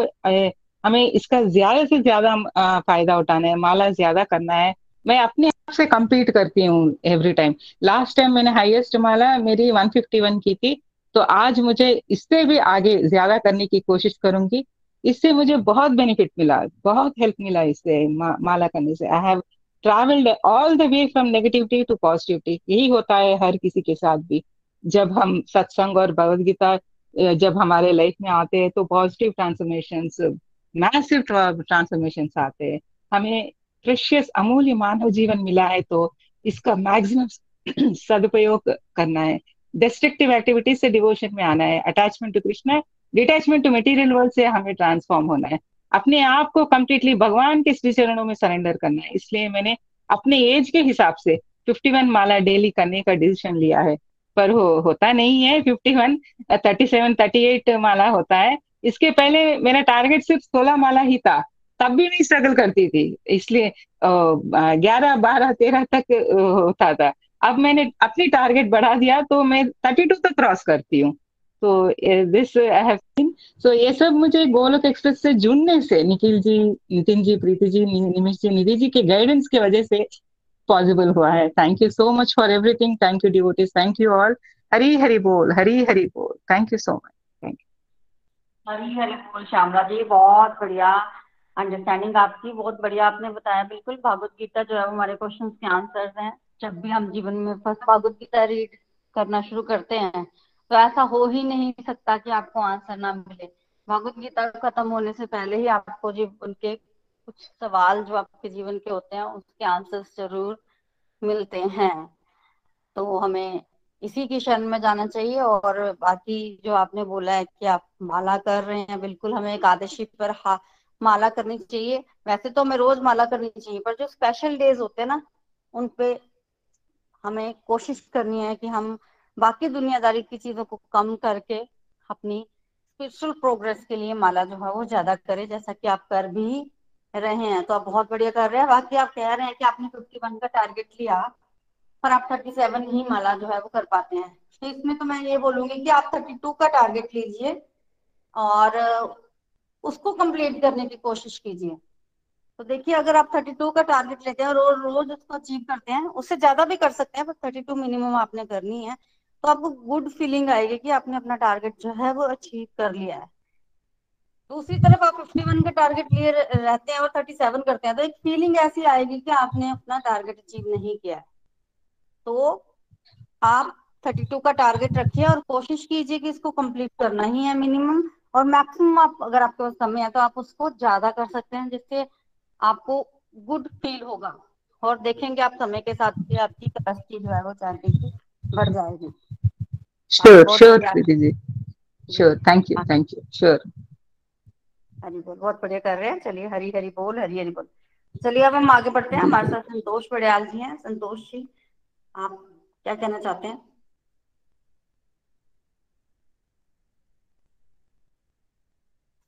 हमें इसका ज़्यादा से ज़्यादा फ़ायदा उठाना है, माला ज़्यादा करना है। मैं अपने आप से कम्पीट करती हूँ एवरी टाइम लास्ट टाइम मैंने हाईएस्ट माला मेरी 151 की थी। तो आज मुझे इससे भी आगे ज़्यादा करने की कोशिश करूँगी। इससे मुझे बहुत बेनिफिट मिला बहुत हेल्प मिला इससे मा, माला करने से। I have travelled all the way from negativity to positivity यही होता है हर किसी के साथ भी। जब हम सत्संग और भगवद गीता जब हमारे लाइफ में आते हैं तो पॉजिटिव ट्रांसफॉर्मेशन मैसिव ट्रांसफॉर्मेशन आते हैं। हमें प्रेशियस अमूल्य मानव जीवन मिला है तो इसका मैक्सिमम सदुपयोग करना है। डिस्ट्रक्टिव एक्टिविटीज़ से डिवोशन में आना है attachment to Krishna detachment to material world से हमें ट्रांसफॉर्म होना है। अपने आप को कम्प्लीटली भगवान के श्री चरणों में सरेंडर करना है। इसलिए मैंने अपने एज के हिसाब से 51 माला डेली करने का डिसीज़न लिया है। पर हो, होता नहीं है 51 37 38 माला होता है। इसके पहले मेरा टारगेट सिर्फ़ 16 माला ही था, तब भी मैं स्ट्रगल करती थी। इसलिए ग्यारह, बारह, तेरह तक होता था। अब मैंने अपनी टारगेट बढ़ा दिया तो मैं थर्टी टू तक क्रॉस करती हूँ। तो this I have seen so ये सब मुझे गोलोक एक्सप्रेस से जुड़ने से निखिल जी नितिन जी प्रीति जी निमिष जी निधि जी के गाइडेंस की वजह से पॉसिबल हुआ है। Thank you so much for everything thank you devotees thank you all Hari Hari बोल, हरी हरी बोल। Thank you so much thank you Hari Hari बोल, श्यामला जी, बहुत बढ़िया। अंडरस्टैंडिंग आपकी बहुत बढ़िया, आपने बताया। बिल्कुल भागवत गीता जो है हमारे क्वेश्चन के आंसर्स हैं। जब भी हम जीवन में फ़र्स्ट भागवत गीता रीड करना शुरू करते हैं तो ऐसा हो ही नहीं सकता कि आपको आंसर ना मिले। भागवत गीता खत्म होने से पहले ही आपको जीवन के कुछ सवाल जो आपके जीवन के होते हैं, उसके आंसर्स ज़रूर मिलते हैं। तो हमें इसी की शरण में जाना चाहिए और बाकी जो आपने बोला है कि आप माला कर रहे हैं, बिल्कुल हमें एकादशी पर हा, माला करनी चाहिए। वैसे तो हमें रोज माला करनी चाहिए, पर जो स्पेशल डेज़ होते हैं ना, उन पे हमें कोशिश करनी है कि हम बाकी दुनियादारी की चीज़ों को कम करके अपनी स्पिरिचुअल प्रोग्रेस के लिए माला जो है वो ज़्यादा करें। जैसा कि आप कर भी रहे हैं तो आप बहुत बढ़िया कर रहे हैं। बाकी आप कह रहे हैं कि आपने फिफ्टी वन का टारगेट लिया, पर आप थर्टी सेवन ही माला जो है वो कर पाते हैं। तो इसमें तो मैं ये बोलूँगी कि आप थर्टी टू का टारगेट लीजिए और उसको कंप्लीट करने की कोशिश कीजिए। तो देखिए, अगर आप 32 का टारगेट लेते हैं और रोज उसको अचीव करते हैं, उससे ज़्यादा भी कर सकते हैं पर 32 मिनिमम आपने करनी है तो आपको गुड फीलिंग आएगी कि आपने अपना टारगेट जो है वो अचीव कर लिया है। दूसरी तरफ़ आप 51 का टारगेट लिए रहते हैं और 37 करते हैं तो एक फीलिंग ऐसी आएगी कि आपने अपना टारगेट अचीव नहीं किया है। तो आप 32 का टारगेट रखिए और कोशिश कीजिए कि इसको कंप्लीट करना ही है मिनिमम और मैक्सिमम आप, अगर आपके पास समय है तो आप उसको ज़्यादा कर सकते हैं, जिससे आपको गुड फील होगा। और देखेंगे आप समय के साथ कि आपकी कैपेसिटी जो है वो चाहने की बढ़ जाएगी। Sure sure ji sure thank you thank you sure Hari बोल बहुत बढ़िया कर रहे हैं। चलिए हरी हरी बोल हरी हरी बोल। चलिए अब हम आगे बढ़ते हैं। हमारे साथ संतोष बड़ियाल जी हैं। संतोष जी आप क्या कहना चाहते हैं?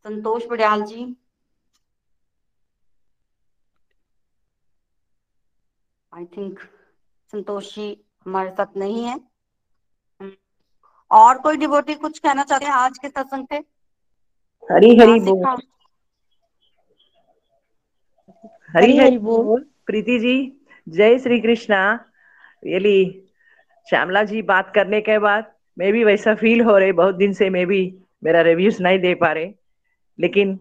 संतोष बड़ियाल जी आई थिंक संतोष जी हमारे साथ नहीं है। और कोई डिवोटी कुछ कहना चाहते हैं आज के सत्संग से हरी हरी बोल। हरी हरी बोल। प्रीति जी जय श्री कृष्णा रियली श्यामला जी बात करने के बाद मैं भी वैसा फील हो रहे बहुत दिन से मैं भी मेरा रिव्यूज़ नहीं दे पा रहे। लेकिन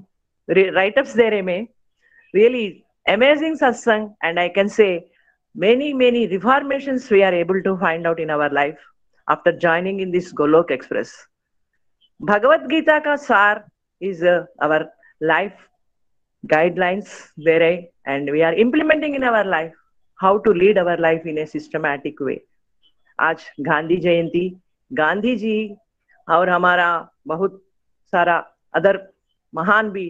राइटअप्स दे रहे में। रियली अमेजिंग सत्संग and I can say many many reformations we are able to find out in our life after joining in this golok express bhagavad gita ka sar is uh, our life guidelines where and we are implementing in our life how to lead our life in a systematic way आज गांधी जयंती गांधी जी और हमारा बहुत सारा other महान भी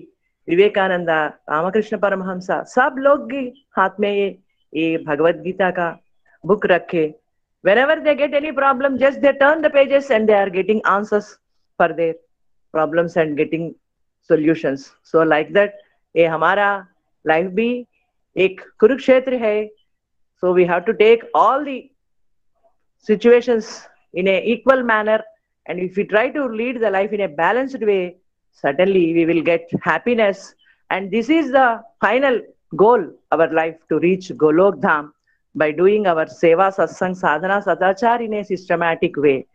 विवेकानंदा रामकृष्ण परमहंसा सब लोग के हाथ में ये ये भगवदगीता का बुक रखे। Whenever they get any problem just they turn the pages and they are getting answers for their problems and getting solutions so like that ये हमारा लाइफ भी एक कुरुक्षेत्र है। So we have to take all the situations in a equal manner and if you try to lead the life in a balanced way suddenly we will get happiness and this is the final goal our life to reach Golok Dham by doing our seva, satsang, sadhana, sadachar in a systematic way.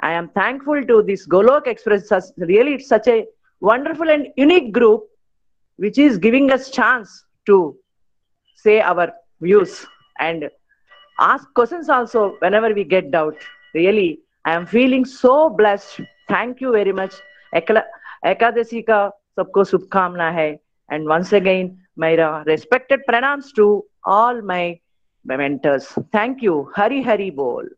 I am thankful to this Golok Express. Really, it's such a wonderful and unique group which is giving us chance to say our views and ask questions also whenever we get doubt. Really, I am feeling so blessed. Thank you very much. Ekadasi ka sabko shubhkamna hai. And once again, my respected pranams to all my mentors. Thank you. Hari hari bol.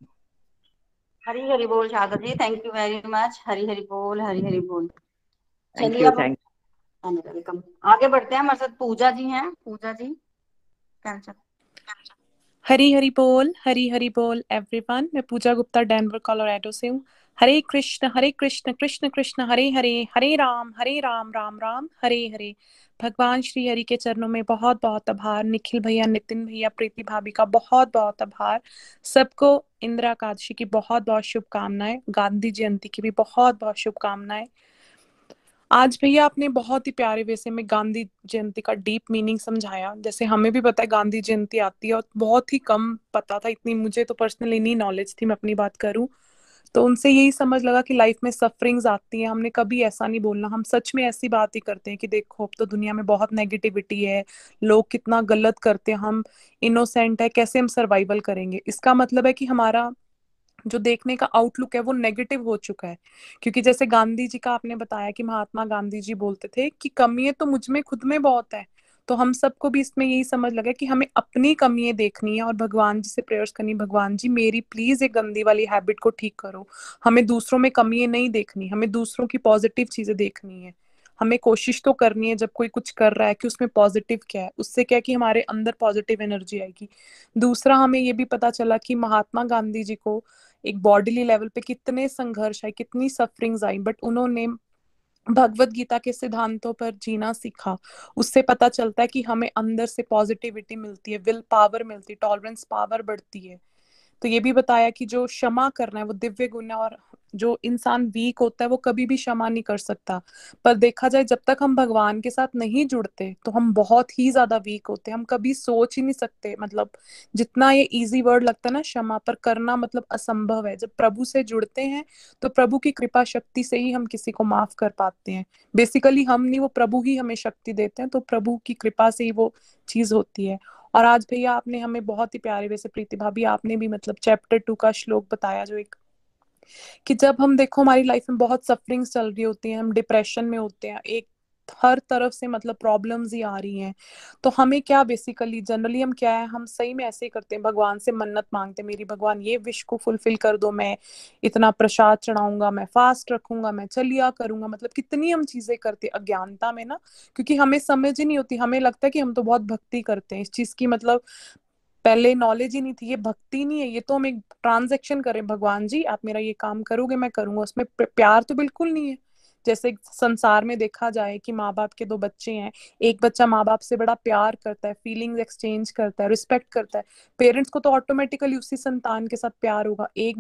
Hari Hari बोल Sharda ji thank you very much Hari Hari बोल हरी हरी बोल thank you thank welcome आगे बढ़ते हैं। हमारे साथ पूजा जी हैं। पूजा जी cancer हरी हरी बोल हरी हरी बोल एवरीवन मैं पूजा गुप्ता डेनवर कोलोराडो से हूँ। हरे कृष्ण हरे कृष्ण कृष्ण कृष्ण हरे हरे हरे राम हरे राम राम राम हरे हरे भगवान श्री हरि के चरणों में बहुत बहुत आभार, निखिल भैया, नितिन भैया, प्रीति भाभी का बहुत बहुत आभार। सबको इंदिरा एकादशी की बहुत बहुत शुभकामनाएँ, गांधी जयंती की भी बहुत बहुत शुभकामनाएँ। आज भैया आपने बहुत ही प्यारे वैसे में गांधी जयंती का डीप मीनिंग समझाया। जैसे हमें भी पता है गांधी जयंती आती है और बहुत ही कम पता था, इतनी मुझे तो पर्सनली नहीं नॉलेज थी, मैं अपनी बात करूँ। तो उनसे यही समझ लगा कि लाइफ में सफरिंग्स आती हैं। हमने कभी ऐसा नहीं बोलना। हम सच में ऐसी बात ही करते हैं कि देखो, अब तो दुनिया में बहुत नेगेटिविटी है। लोग कितना गलत करते हैं। हम इनोसेंट है। कैसे हम सर्वाइवल करेंगे? इसका मतलब है कि हमारा जो देखने का आउटलुक है, वो नेगेटिव हो चुका है। क्योंकि जैसे गांधी जी का आपने बताया कि महात्मा गांधी जी बोलते थे कि कमी है तो मुझमें, खुद में बहुत है। तो हम सबको भी इसमें यही समझ लगा कि हमें अपनी कमियाँ देखनी है और भगवान जी से प्रेयर्स करनी भगवान जी, मेरी प्लीज़ ये गंदी वाली हैबिट को ठीक करो। हमें दूसरों में कमियाँ नहीं देखनी, हमें दूसरों की पॉजिटिव चीज़ें देखनी है। हमें कोशिश तो करनी है जब कोई कुछ कर रहा है कि उसमें पॉजिटिव क्या है। उससे क्या कि हमारे अंदर पॉजिटिव एनर्जी आएगी। दूसरा, हमें ये भी पता चला कि महात्मा गांधी जी को एक बॉडीली लेवल पे कितने संघर्ष आए, कितनी सफरिंग्स आई बट उन्होंने भगवत गीता के सिद्धांतों पर जीना सीखा। उससे पता चलता है कि हमें अंदर से पॉजिटिविटी मिलती है विल पावर मिलती है टॉलरेंस पावर बढ़ती है। तो ये भी बताया कि जो क्षमा करना है, वो दिव्य गुण है और जो इंसान वीक होता है, वो कभी भी क्षमा नहीं कर सकता। पर देखा जाए, जब तक हम भगवान के साथ नहीं जुड़ते तो हम बहुत ही ज़्यादा वीक होते हैं। हम कभी सोच ही नहीं सकते मतलब जितना ये इजी वर्ड लगता है ना, क्षमा, पर करना मतलब असंभव है। जब प्रभु से जुड़ते हैं तो प्रभु की कृपा शक्ति से ही हम किसी को माफ़ कर पाते हैं। बेसिकली हम नहीं, वो प्रभु ही हमें शक्ति देते हैं तो प्रभु की कृपा से ही वो चीज़ होती है। और आज भैया आपने हमें बहुत ही प्यारे वैसे प्रीति भाभी, आपने भी मतलब चैप्टर टू का श्लोक बताया जो एक कि जब हम देखो हमारी लाइफ में बहुत सफरिंग्स चल रही होती हैं, हम डिप्रेशन में होते हैं, एक हर तरफ़ से मतलब प्रॉब्लम्स ही आ रही हैं। तो हमें क्या बेसिकली जनरली हम क्या है? हम सही में ऐसे ही करते हैं। भगवान से मन्नत मांगते हैं, मेरी भगवान, ये विश को फुलफिल कर दो, मैं इतना प्रसाद चढ़ाऊँगा, मैं फास्ट रखूँगा, मैं चलिया करूँगा। मतलब कितनी हम चीज़ें करते अज्ञानता में ना, क्योंकि हमें समझ ही नहीं होती। हमें लगता है कि हम तो बहुत भक्ति करते हैं। इस चीज़ की मतलब पहले नॉलेज ही नहीं थी। ये भक्ति नहीं है। ये तो हम एक ट्रांजेक्शन करें भगवान जी, आप मेरा ये काम करोगे, मैं करूँगा। उसमें प्यार तो बिल्कुल नहीं है। जैसे संसार में देखा जाए कि माँ बाप के दो बच्चे हैं, एक बच्चा माँ बाप से बड़ा प्यार करता है फीलिंग्स एक्सचेंज करता है रिस्पेक्ट करता है पेरेंट्स को तो ऑटोमेटिकली उसी संतान के साथ प्यार होगा, एक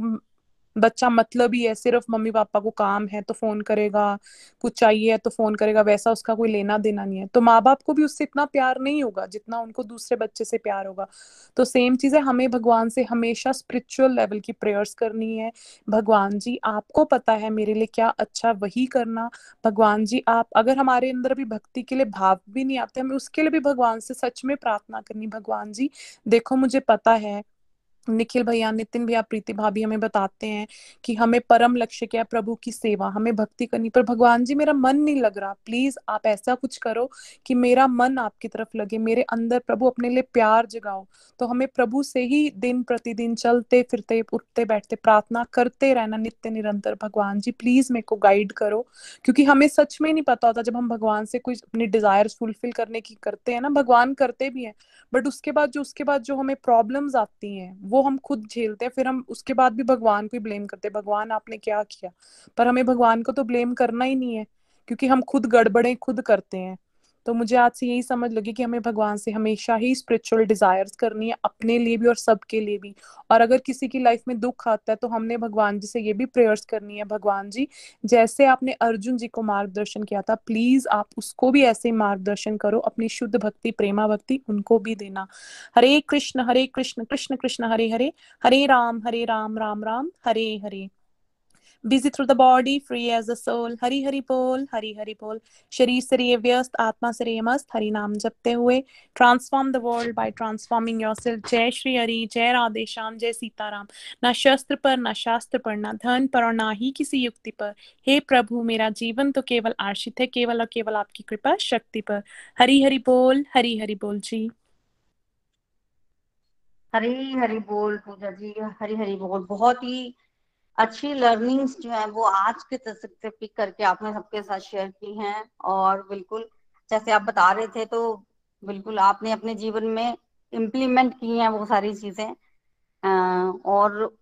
बच्चा मतलब ही है, सिर्फ़ मम्मी पापा को काम है तो फ़ोन करेगा, कुछ चाहिए है तो फ़ोन करेगा, वैसा उसका कोई लेना देना नहीं है। तो माँ बाप को भी उससे इतना प्यार नहीं होगा जितना उनको दूसरे बच्चे से प्यार होगा। तो सेम चीज़ है हमें भगवान से हमेशा स्पिरिचुअल लेवल की प्रेयर्स करनी है। भगवान जी, आपको पता है मेरे लिए क्या अच्छा वही करना। भगवान जी, आप अगर हमारे अंदर भी भक्ति के लिए भाव भी नहीं आते, हमें उसके लिए भी भगवान से सच में प्रार्थना करनी। भगवान जी, देखो मुझे पता है निखिल भैया, नितिन भैया, प्रीति भाभी हमें बताते हैं कि हमें परम लक्ष्य क्या है? प्रभु की सेवा, हमें भक्ति करनी। पर भगवान जी, मेरा मन नहीं लग रहा। प्लीज़ आप ऐसा कुछ करो कि मेरा मन आपकी तरफ़ लगे, मेरे अंदर प्रभु अपने लिए प्यार जगाओ। तो हमें प्रभु से ही दिन प्रतिदिन चलते, फिरते, उठते, बैठते, प्रार्थना करते रहना नित्य निरंतर। भगवान जी, प्लीज़ मेरे को गाइड करो। क्योंकि हमें सच में नहीं पता होता, जब हम भगवान से कुछ अपनी डिज़ायर फुलफिल करने की करते हैं ना, भगवान करते भी हैं बट उसके बाद जो, उसके बाद जो हमें प्रॉब्लम्स आती हैं, वो हम खुद झेलते हैं, फिर हम उसके बाद भी भगवान को ही ब्लेम करते हैं, भगवान आपने क्या किया? पर हमें भगवान को तो ब्लेम करना ही नहीं है, क्योंकि हम खुद गड़बड़े खुद करते हैं। तो मुझे आज से यही समझ लगी कि हमें भगवान से हमेशा ही स्पिरिचुअल डिजायर्स करनी है, अपने लिए भी और सबके लिए भी। और अगर किसी की लाइफ में दुख आता है तो हमने भगवान जी से ये भी प्रेयर्स करनी है, भगवान जी, जैसे आपने अर्जुन जी को मार्गदर्शन किया था प्लीज़ आप उसको भी ऐसे ही मार्गदर्शन करो, अपनी शुद्ध भक्ति, प्रेमा भक्ति उनको भी देना। हरे कृष्ण हरे कृष्ण कृष्ण कृष्ण, हरे हरे हरे राम हरे राम राम राम, हरे हरे। Busy through the body, free as the soul. Hari Hari Bol, Hari Hari Bol. शरीर से रहिए व्यस्त आत्मा से रहिए मस्त हरि नाम जपते हुए transform the world by transforming yourself जय श्री हरि जय राधे श्याम जय सीताराम ना शस्त्र पर ना शास्त्र पर ना धन पर और ना ही किसी युक्ति पर हे प्रभु मेरा जीवन तो केवल आश्रित है केवल और केवल आपकी कृपा शक्ति पर हरि हरि बोल हरि हरि बोल जी हरी हरी बोल पूजा जी हरी हरी बोल बहुत ही अच्छी लर्निंग्स जो है वो आज के से पिक करके आपने सबके साथ शेयर की हैं और बिल्कुल, जैसे आप बता रहे थे तो बिल्कुल आपने अपने जीवन में इम्प्लीमेंट की हैं वो सारी चीज़ें। और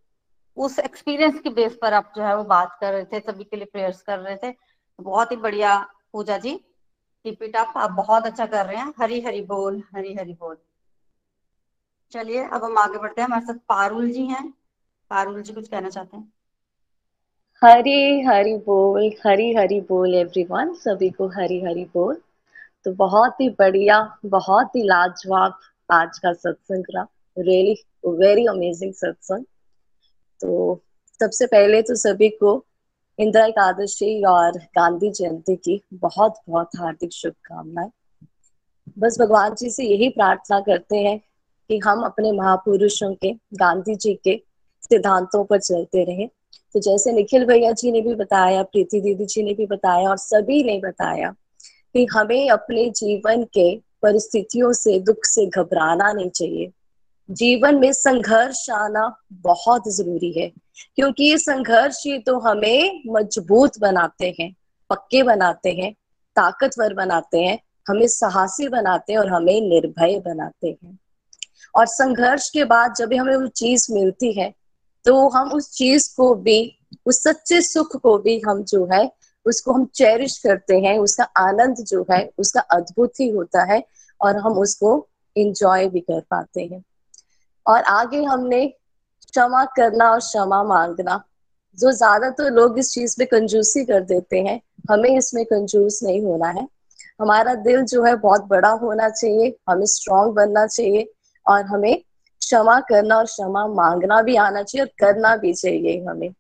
उस एक्सपीरियंस की बेस पर आप जो है वो बात कर रहे थे, सभी के लिए प्रेयर्स कर रहे थे। बहुत ही बढ़िया, Pooja ji keep it up आप बहुत अच्छा कर रहे हैं। हरी हरी बोल, हरी हरी बोल। चलिए, अब हम आगे बढ़ते हैं। हमारे साथ पारुल जी हैं। पारुल जी कुछ कहना चाहते हैं? हरी हरी बोल, हरी हरी बोल एवरीवन सभी को हरी हरी बोल। तो बहुत ही बढ़िया, बहुत ही लाजवाब आज का सत्संग रहा। रियली वेरी अमेजिंग सत्संग। तो सबसे पहले तो सभी को इंदिरा एकादशी और गांधी जयंती की बहुत बहुत हार्दिक शुभकामनाएँ। बस भगवान जी से यही प्रार्थना करते हैं कि हम अपने महापुरुषों के, गांधी जी के सिद्धांतों पर चलते रहें। तो जैसे निखिल भैया जी ने भी बताया, प्रीति दीदी जी ने भी बताया और सभी ने बताया कि हमें अपने जीवन के परिस्थितियों से, दुख से घबराना नहीं चाहिए। जीवन में संघर्ष आना बहुत ज़रूरी है, क्योंकि ये संघर्ष ही तो हमें मज़बूत बनाते हैं, पक्के बनाते हैं, ताकतवर बनाते हैं, हमें साहसी बनाते हैं और हमें निर्भय बनाते हैं। और संघर्ष के बाद जब हमें वो चीज़ मिलती है तो हम उस चीज़ को भी, उस सच्चे सुख को भी हम जो है, उसको हम चेरिश करते हैं, उसका आनंद जो है, उसका अद्भुत ही होता है और हम उसको इंजॉय भी कर पाते हैं। और आगे हमने क्षमा करना और क्षमा मांगना। जो ज़्यादा तो लोग इस चीज़ में कंजूसी कर देते हैं, हमें इसमें कंजूस नहीं होना है। हमारा दिल जो है बहुत बड़ा होना चाहिए, हमें स्ट्रांग बनना चाहिए और हमें क्षमा करना और क्षमा मांगना भी आना चाहिए और करना भी चाहिए हमें।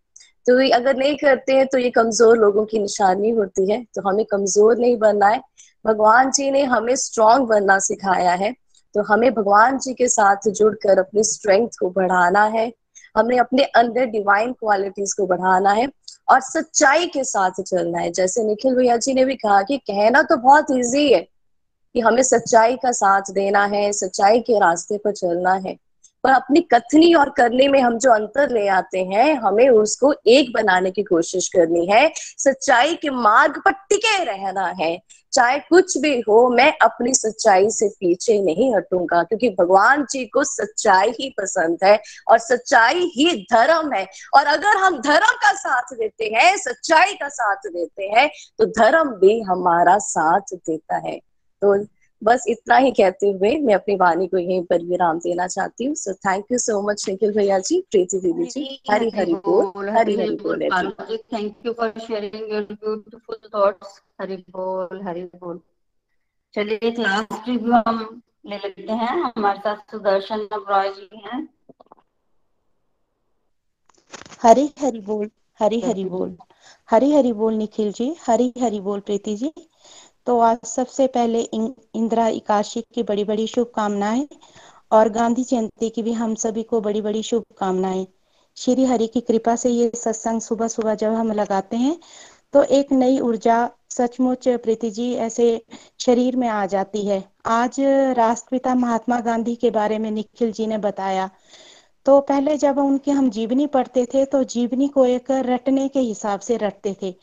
तो अगर नहीं करते हैं तो ये कमज़ोर लोगों की निशानी होती है। तो हमें कमज़ोर नहीं बनना है। भगवान जी ने हमें स्ट्रांग बनना सिखाया है। तो हमें भगवान जी के साथ जुड़कर अपनी स्ट्रेंथ को बढ़ाना है। हमें अपने अंदर डिवाइन क्वालिटीज को बढ़ाना है और सच्चाई के साथ चलना है। जैसे निखिल भैया जी ने भी कहा कि कहना तो बहुत ईजी है कि हमें सच्चाई का साथ देना है, सच्चाई के रास्ते पर चलना है। पर अपनी कथनी और करने में हम जो अंतर ले आते हैं, हमें उसको एक बनाने की कोशिश करनी है। सच्चाई के मार्ग पर टिके रहना है। चाहे कुछ भी हो, मैं अपनी सच्चाई से पीछे नहीं हटूँगा, क्योंकि भगवान जी को सच्चाई ही पसंद है और सच्चाई ही धर्म है। और अगर हम धर्म का साथ देते हैं, सच्चाई का साथ देते हैं तो धर्म भी हमारा साथ देता है। तो बस इतना ही कहते हुए मैं अपनी वाणी को यहीं पर विराम देना चाहती हूँ। So thank you so much Nikhil भैया जी प्रीति दीदी जी हरी हरी बोल हरी हरी बोल thank you for sharing your beautiful thoughts Hari बोल हरी बोल। चलिए लास्ट रिव्यू हम ले लेते हैं। हमारे साथ सुदर्शन रॉय जी हैं। हरी हरी बोल हरी हरी बोल। हरी हरी बोल निखिल जी हरी हरी बोल प्रीति जी। तो आज सबसे पहले इंदिरा इकाशी की बड़ी बड़ी शुभकामनाएँ और गांधी जयंती की भी हम सभी को बड़ी बड़ी शुभकामनाएँ। श्री हरि की कृपा से ये सत्संग सुबह सुबह जब हम लगाते हैं तो एक नई ऊर्जा सचमुच प्रीति जी ऐसे शरीर में आ जाती है। आज राष्ट्रपिता महात्मा गांधी के बारे में निखिल जी ने बताया। तो पहले जब उनकी हम जीवनी पढ़ते थे तो जीवनी को एक रटने के हिसाब से रटते थे।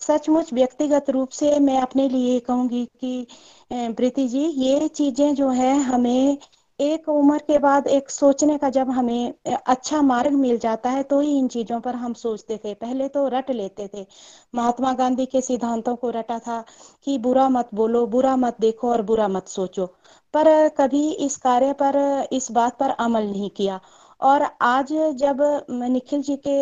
सचमुच व्यक्तिगत रूप से मैं अपने लिए कहूँगी कि प्रीति जी, ये चीज़ें जो है हमें एक उम्र के बाद एक सोचने का जब हमें अच्छा मार्ग मिल जाता है तो ही इन चीज़ों पर हम सोचते थे। पहले तो रट लेते थे। महात्मा गांधी के सिद्धांतों को रटा था कि बुरा मत बोलो, बुरा मत देखो और बुरा मत सोचो। पर कभी इस कार्य पर, इस बात पर अमल नहीं किया। और आज जब निखिल जी के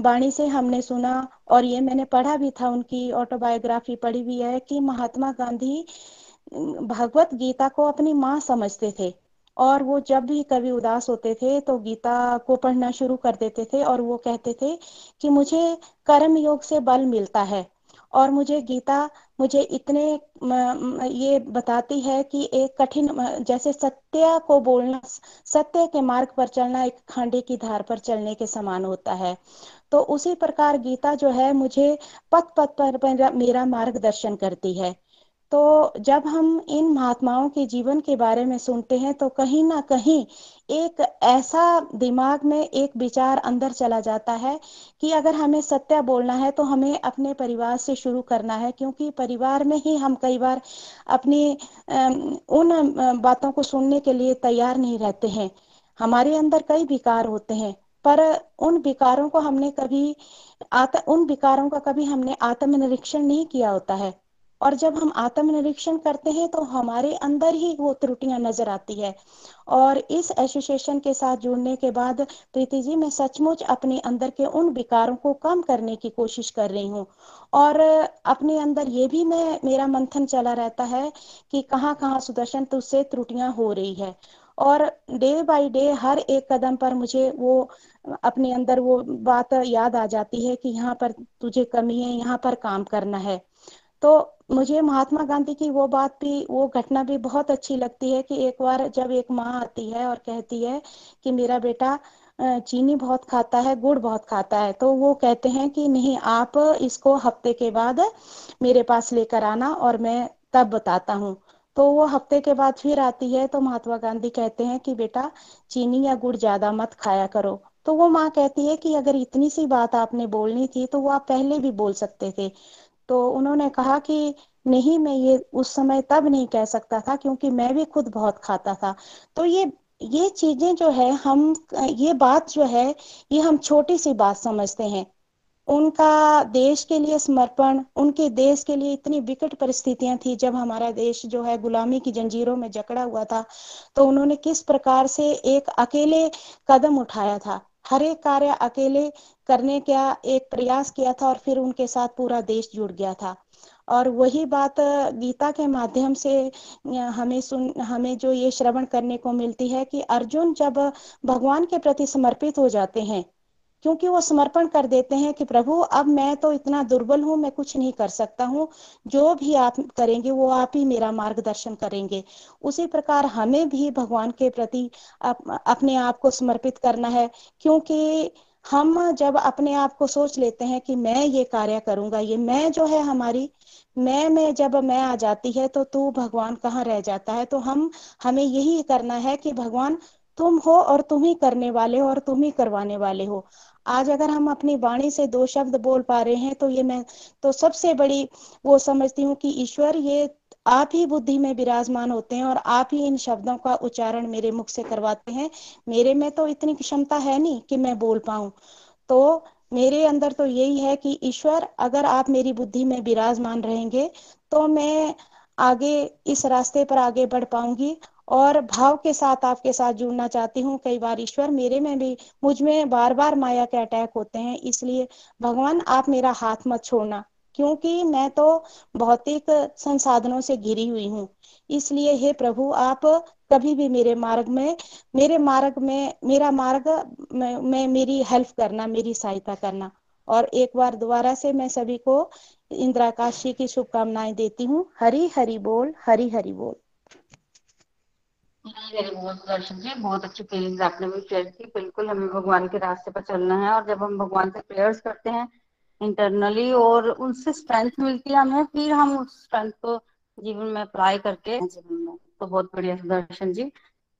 वाणी से हमने सुना और ये मैंने पढ़ा भी था, उनकी ऑटोबायोग्राफी पढ़ी हुई है कि महात्मा गांधी भगवत गीता को अपनी माँ समझते थे और वो जब भी कभी उदास होते थे तो गीता को पढ़ना शुरू कर देते थे और वो कहते थे कि मुझे कर्म योग से बल मिलता है और मुझे गीता मुझे इतने ये बताती है कि एक कठिन जैसे सत्य को बोलना, सत्य के मार्ग पर चलना एक खांडे की धार पर चलने के समान होता है। तो उसी प्रकार गीता जो है मुझे पथ पथ पर मेरा मार्गदर्शन करती है। तो जब हम इन महात्माओं के जीवन के बारे में सुनते हैं तो कहीं ना कहीं एक ऐसा दिमाग में एक विचार अंदर चला जाता है कि अगर हमें सत्य बोलना है तो हमें अपने परिवार से शुरू करना है। क्योंकि परिवार में ही हम कई बार अपनी उन बातों को सुनने के लिए तैयार नहीं रहते हैं। हमारे अंदर कई विकार होते हैं पर उन विकारों को हमने कभी आत, उन विकारों का कभी हमने आत्मनिरीक्षण नहीं किया होता है। और जब हम आत्मनिरीक्षण करते हैं तो हमारे अंदर ही वो त्रुटियाँ नज़र आती है। और इस एसोसिएशन के साथ जुड़ने के बाद प्रीति जी, मैं सचमुच अपने अंदर के उन विकारों को कम करने की कोशिश कर रही हूँ। और अपने अंदर ये भी मैं, मेरा मंथन चला रहता है कि कहाँ कहाँ सुदर्शन तुझसे त्रुटियाँ हो रही है। और डे बाय डे, हर एक कदम पर मुझे वो, अपने अंदर वो बात याद आ जाती है कि यहाँ पर तुझे कमी है, यहाँ पर काम करना है। तो मुझे महात्मा गांधी की वो बात भी, वो घटना भी बहुत अच्छी लगती है कि एक बार जब एक माँ आती है और कहती है कि मेरा बेटा चीनी बहुत खाता है, गुड़ बहुत खाता है तो वो कहते हैं कि नहीं, आप इसको हफ़्ते के बाद मेरे पास लेकर आना और मैं तब बताता हूँ। तो वो हफ़्ते के बाद फिर आती है तो महात्मा गांधी कहते हैं कि बेटा, चीनी या गुड़ ज़्यादा मत खाया करो। तो वो माँ कहती है कि अगर इतनी सी बात आपने बोलनी थी तो वो आप पहले भी बोल सकते थे। तो उन्होंने कहा कि नहीं, मैं ये उस समय तब नहीं कह सकता था क्योंकि मैं भी खुद बहुत खाता था। तो ये ये चीज़ें जो है, हम, ये बात जो है, ये हम छोटी सी बात समझते हैं। उनका देश के लिए समर्पण, उनके देश के लिए इतनी विकट परिस्थितियाँ थी जब हमारा देश जो है गुलामी की जंजीरों में जकड़ा हुआ था। तो उन्होंने किस प्रकार से एक अकेले कदम उठाया था। हर एक कार्य अकेले करने का एक प्रयास किया था और फिर उनके साथ पूरा देश जुड़ गया था। और वही बात गीता के माध्यम से हमें सुन, हमें जो ये श्रवण करने को मिलती है कि अर्जुन जब भगवान के प्रति समर्पित हो जाते हैं क्योंकि वो समर्पण कर देते हैं कि प्रभु अब मैं तो इतना दुर्बल हूँ मैं कुछ नहीं कर सकता हूँ। जो भी आप करेंगे वो आप ही मेरा मार्गदर्शन करेंगे। उसी प्रकार हमें भी भगवान के प्रति अप, अपने आप को समर्पित करना है क्योंकि हम जब अपने आप को सोच लेते हैं कि मैं ये कार्य करूँगा ये मैं जो है हमारी मैं में जब मैं आ जाती है तो तू भगवान कहाँ रह जाता है? तो हम हमें यही करना है कि भगवान तुम हो और तुम ही करने वाले हो और तुम ही करवाने वाले हो। आज अगर हम अपनी वाणी से दो शब्द बोल पा रहे हैं तो ये मैं तो सबसे बड़ी वो समझती हूँ कि ईश्वर ये आप ही बुद्धि में विराजमान होते हैं और आप ही इन शब्दों का उच्चारण मेरे मुख से करवाते हैं। मेरे में तो इतनी क्षमता है नहीं कि मैं बोल पाऊँ। तो मेरे अंदर तो यही है कि ईश्वर, अगर आप मेरी बुद्धि में विराजमान रहेंगे तो मैं आगे इस रास्ते पर आगे बढ़ पाऊँगी और भाव के साथ आपके साथ जुड़ना चाहती हूँ। कई बार ईश्वर मेरे में भी मुझमें बार बार माया के अटैक होते हैं इसलिए भगवान आप मेरा हाथ मत छोड़ना क्योंकि मैं तो भौतिक संसाधनों से घिरी हुई हूँ। इसलिए हे प्रभु आप कभी भी मेरे मार्ग में मेरे मार्ग में मेरा मार्ग में, में मेरी हेल्प करना मेरी सहायता करना। और एक बार दोबारा से मैं सभी को इंदिरा काशी की शुभकामनाएँ देती हूँ। हरी हरी बोल हरी हरी बोल। दर्शन जी बहुत अच्छी फीलिंग्स आपने भी शेयर की। बिल्कुल हमें भगवान के रास्ते पर चलना है और जब हम भगवान से प्रेयर्स करते हैं इंटरनली और उनसे स्ट्रेंथ मिलती है हमें, फिर हम उस स्ट्रेंथ को जीवन में अप्लाई करके जीवन में। तो बहुत बढ़िया दर्शन जी।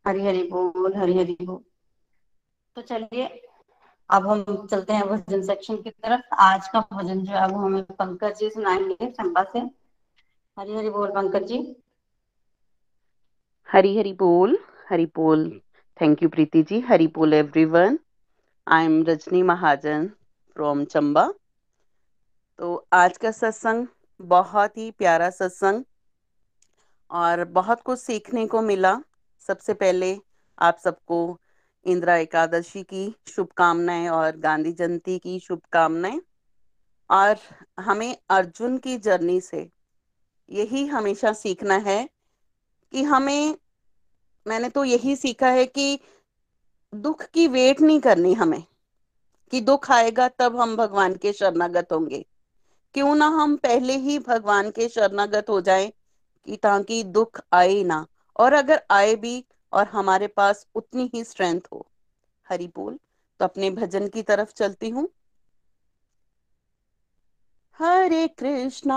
हरी हरी बोल हरी हरी बोल। तो चलिए, अब हम चलते हैं भजन सेक्शन की तरफ़। आज का भजन जो है, वो हमें पंकज जी सुनाएँगे चंबा से। हरी हरी बोल पंकज जी। हरी हरी बोल हरी बोल थैंक यू प्रीति जी हरी बोल everyone I am Rajni Mahajan from Chamba तो आज का सत्संग बहुत ही प्यारा सत्संग और बहुत कुछ सीखने को मिला। सबसे पहले आप सबको इंदिरा एकादशी की शुभकामनाएँ और गांधी जयंती की शुभकामनाएँ। और हमें अर्जुन की जर्नी से यही हमेशा सीखना है। कि हमें, मैंने तो यही सीखा है कि दुख की वेट नहीं करनी हमें, कि दुख आएगा तब हम भगवान के शरणागत होंगे। क्यों ना हम पहले ही भगवान के शरणागत हो जाएँ, कि ताकि दुख आए ना, और अगर आए भी और हमारे पास उतनी ही स्ट्रेंथ हो। हरि बोल तो अपने भजन की तरफ़ चलती हूँ। हरे कृष्णा।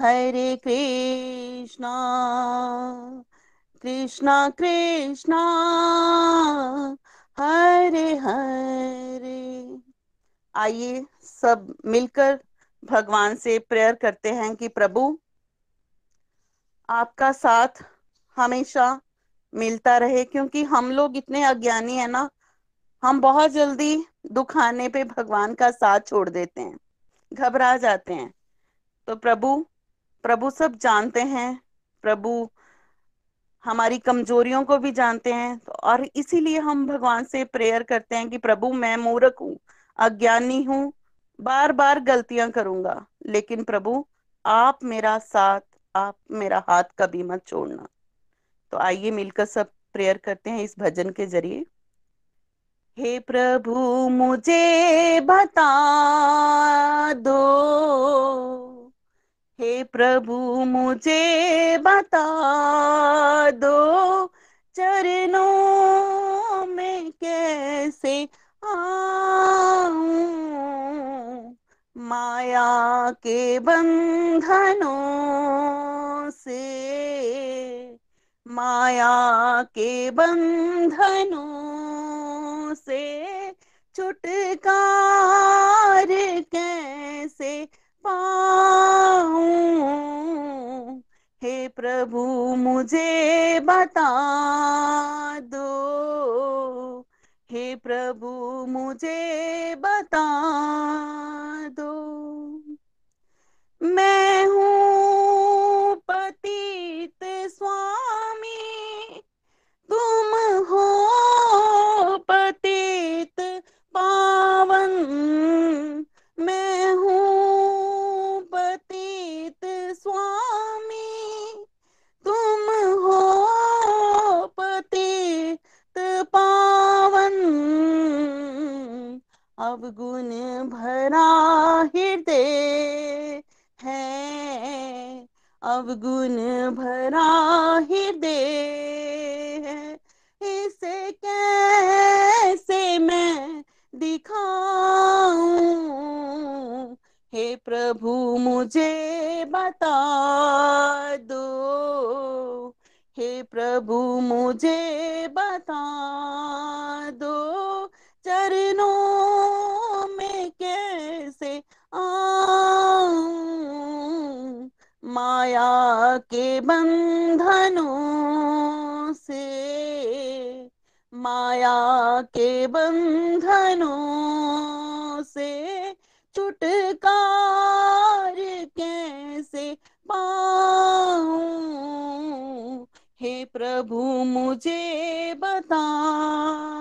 हरे कृष्णा कृष्णा कृष्णा, हरे हरे। आइए सब मिलकर भगवान से प्रेयर करते हैं कि प्रभु, आपका साथ हमेशा मिलता रहे, क्योंकि हम लोग इतने अज्ञानी है ना, हम बहुत जल्दी दुख आने पे भगवान का साथ छोड़ देते हैं, घबरा जाते हैं। तो प्रभु प्रभु सब जानते हैं, प्रभु हमारी कमजोरियों को भी जानते हैं तो और इसीलिए हम भगवान से प्रेयर करते हैं कि प्रभु मैं मूर्ख हूँ, अज्ञानी हूँ बार बार गलतियाँ करूँगा, लेकिन प्रभु आप मेरा साथ, आप मेरा हाथ कभी मत छोड़ना तो आइए मिलकर सब प्रेयर करते हैं इस भजन के ज़रिए। हे प्रभु मुझे बता दो। हे प्रभु, मुझे बता दो चरणों में कैसे माया के बंधनों से, माया के बंधनों से छुटकार कैसे हे प्रभु मुझे बता दो। हे प्रभु मुझे बता दो। मैं हूँ अवगुण भरा हृदय है। इसे कैसे मैं दिखाऊँ? हे प्रभु, मुझे बता दो। हे प्रभु, मुझे के बंधनों से माया के बंधनों से छुटकार कैसे पाऊँ? हे प्रभु मुझे बता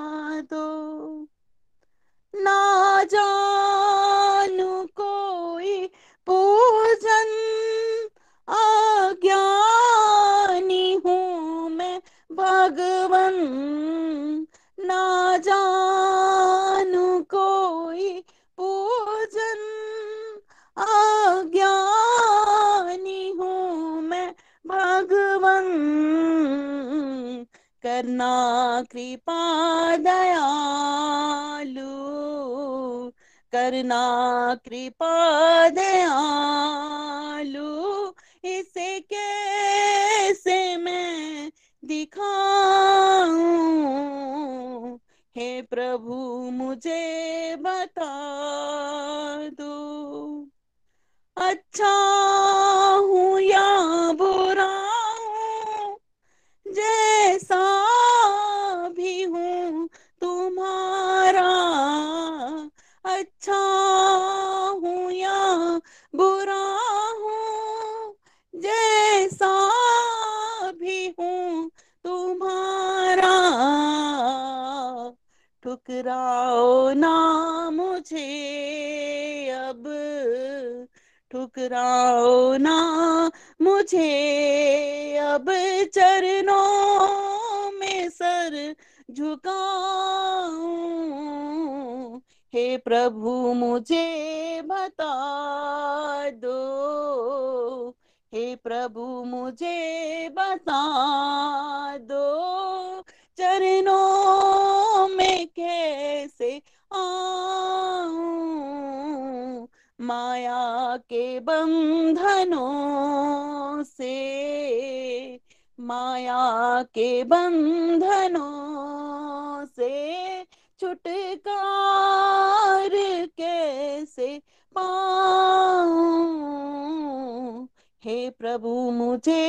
प्रभु मुझे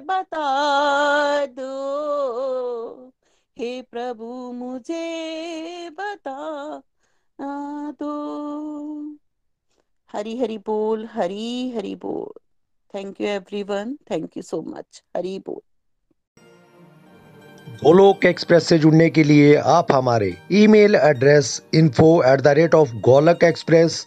बता दो। हे प्रभु मुझे बता दो। हरी हरी बोल, हरी हरी बोल। Thank you everyone thank you so much Hari बोल। गोलोक एक्सप्रेस से जुड़ने के लिए आप हमारे email address info at the rate of Golak express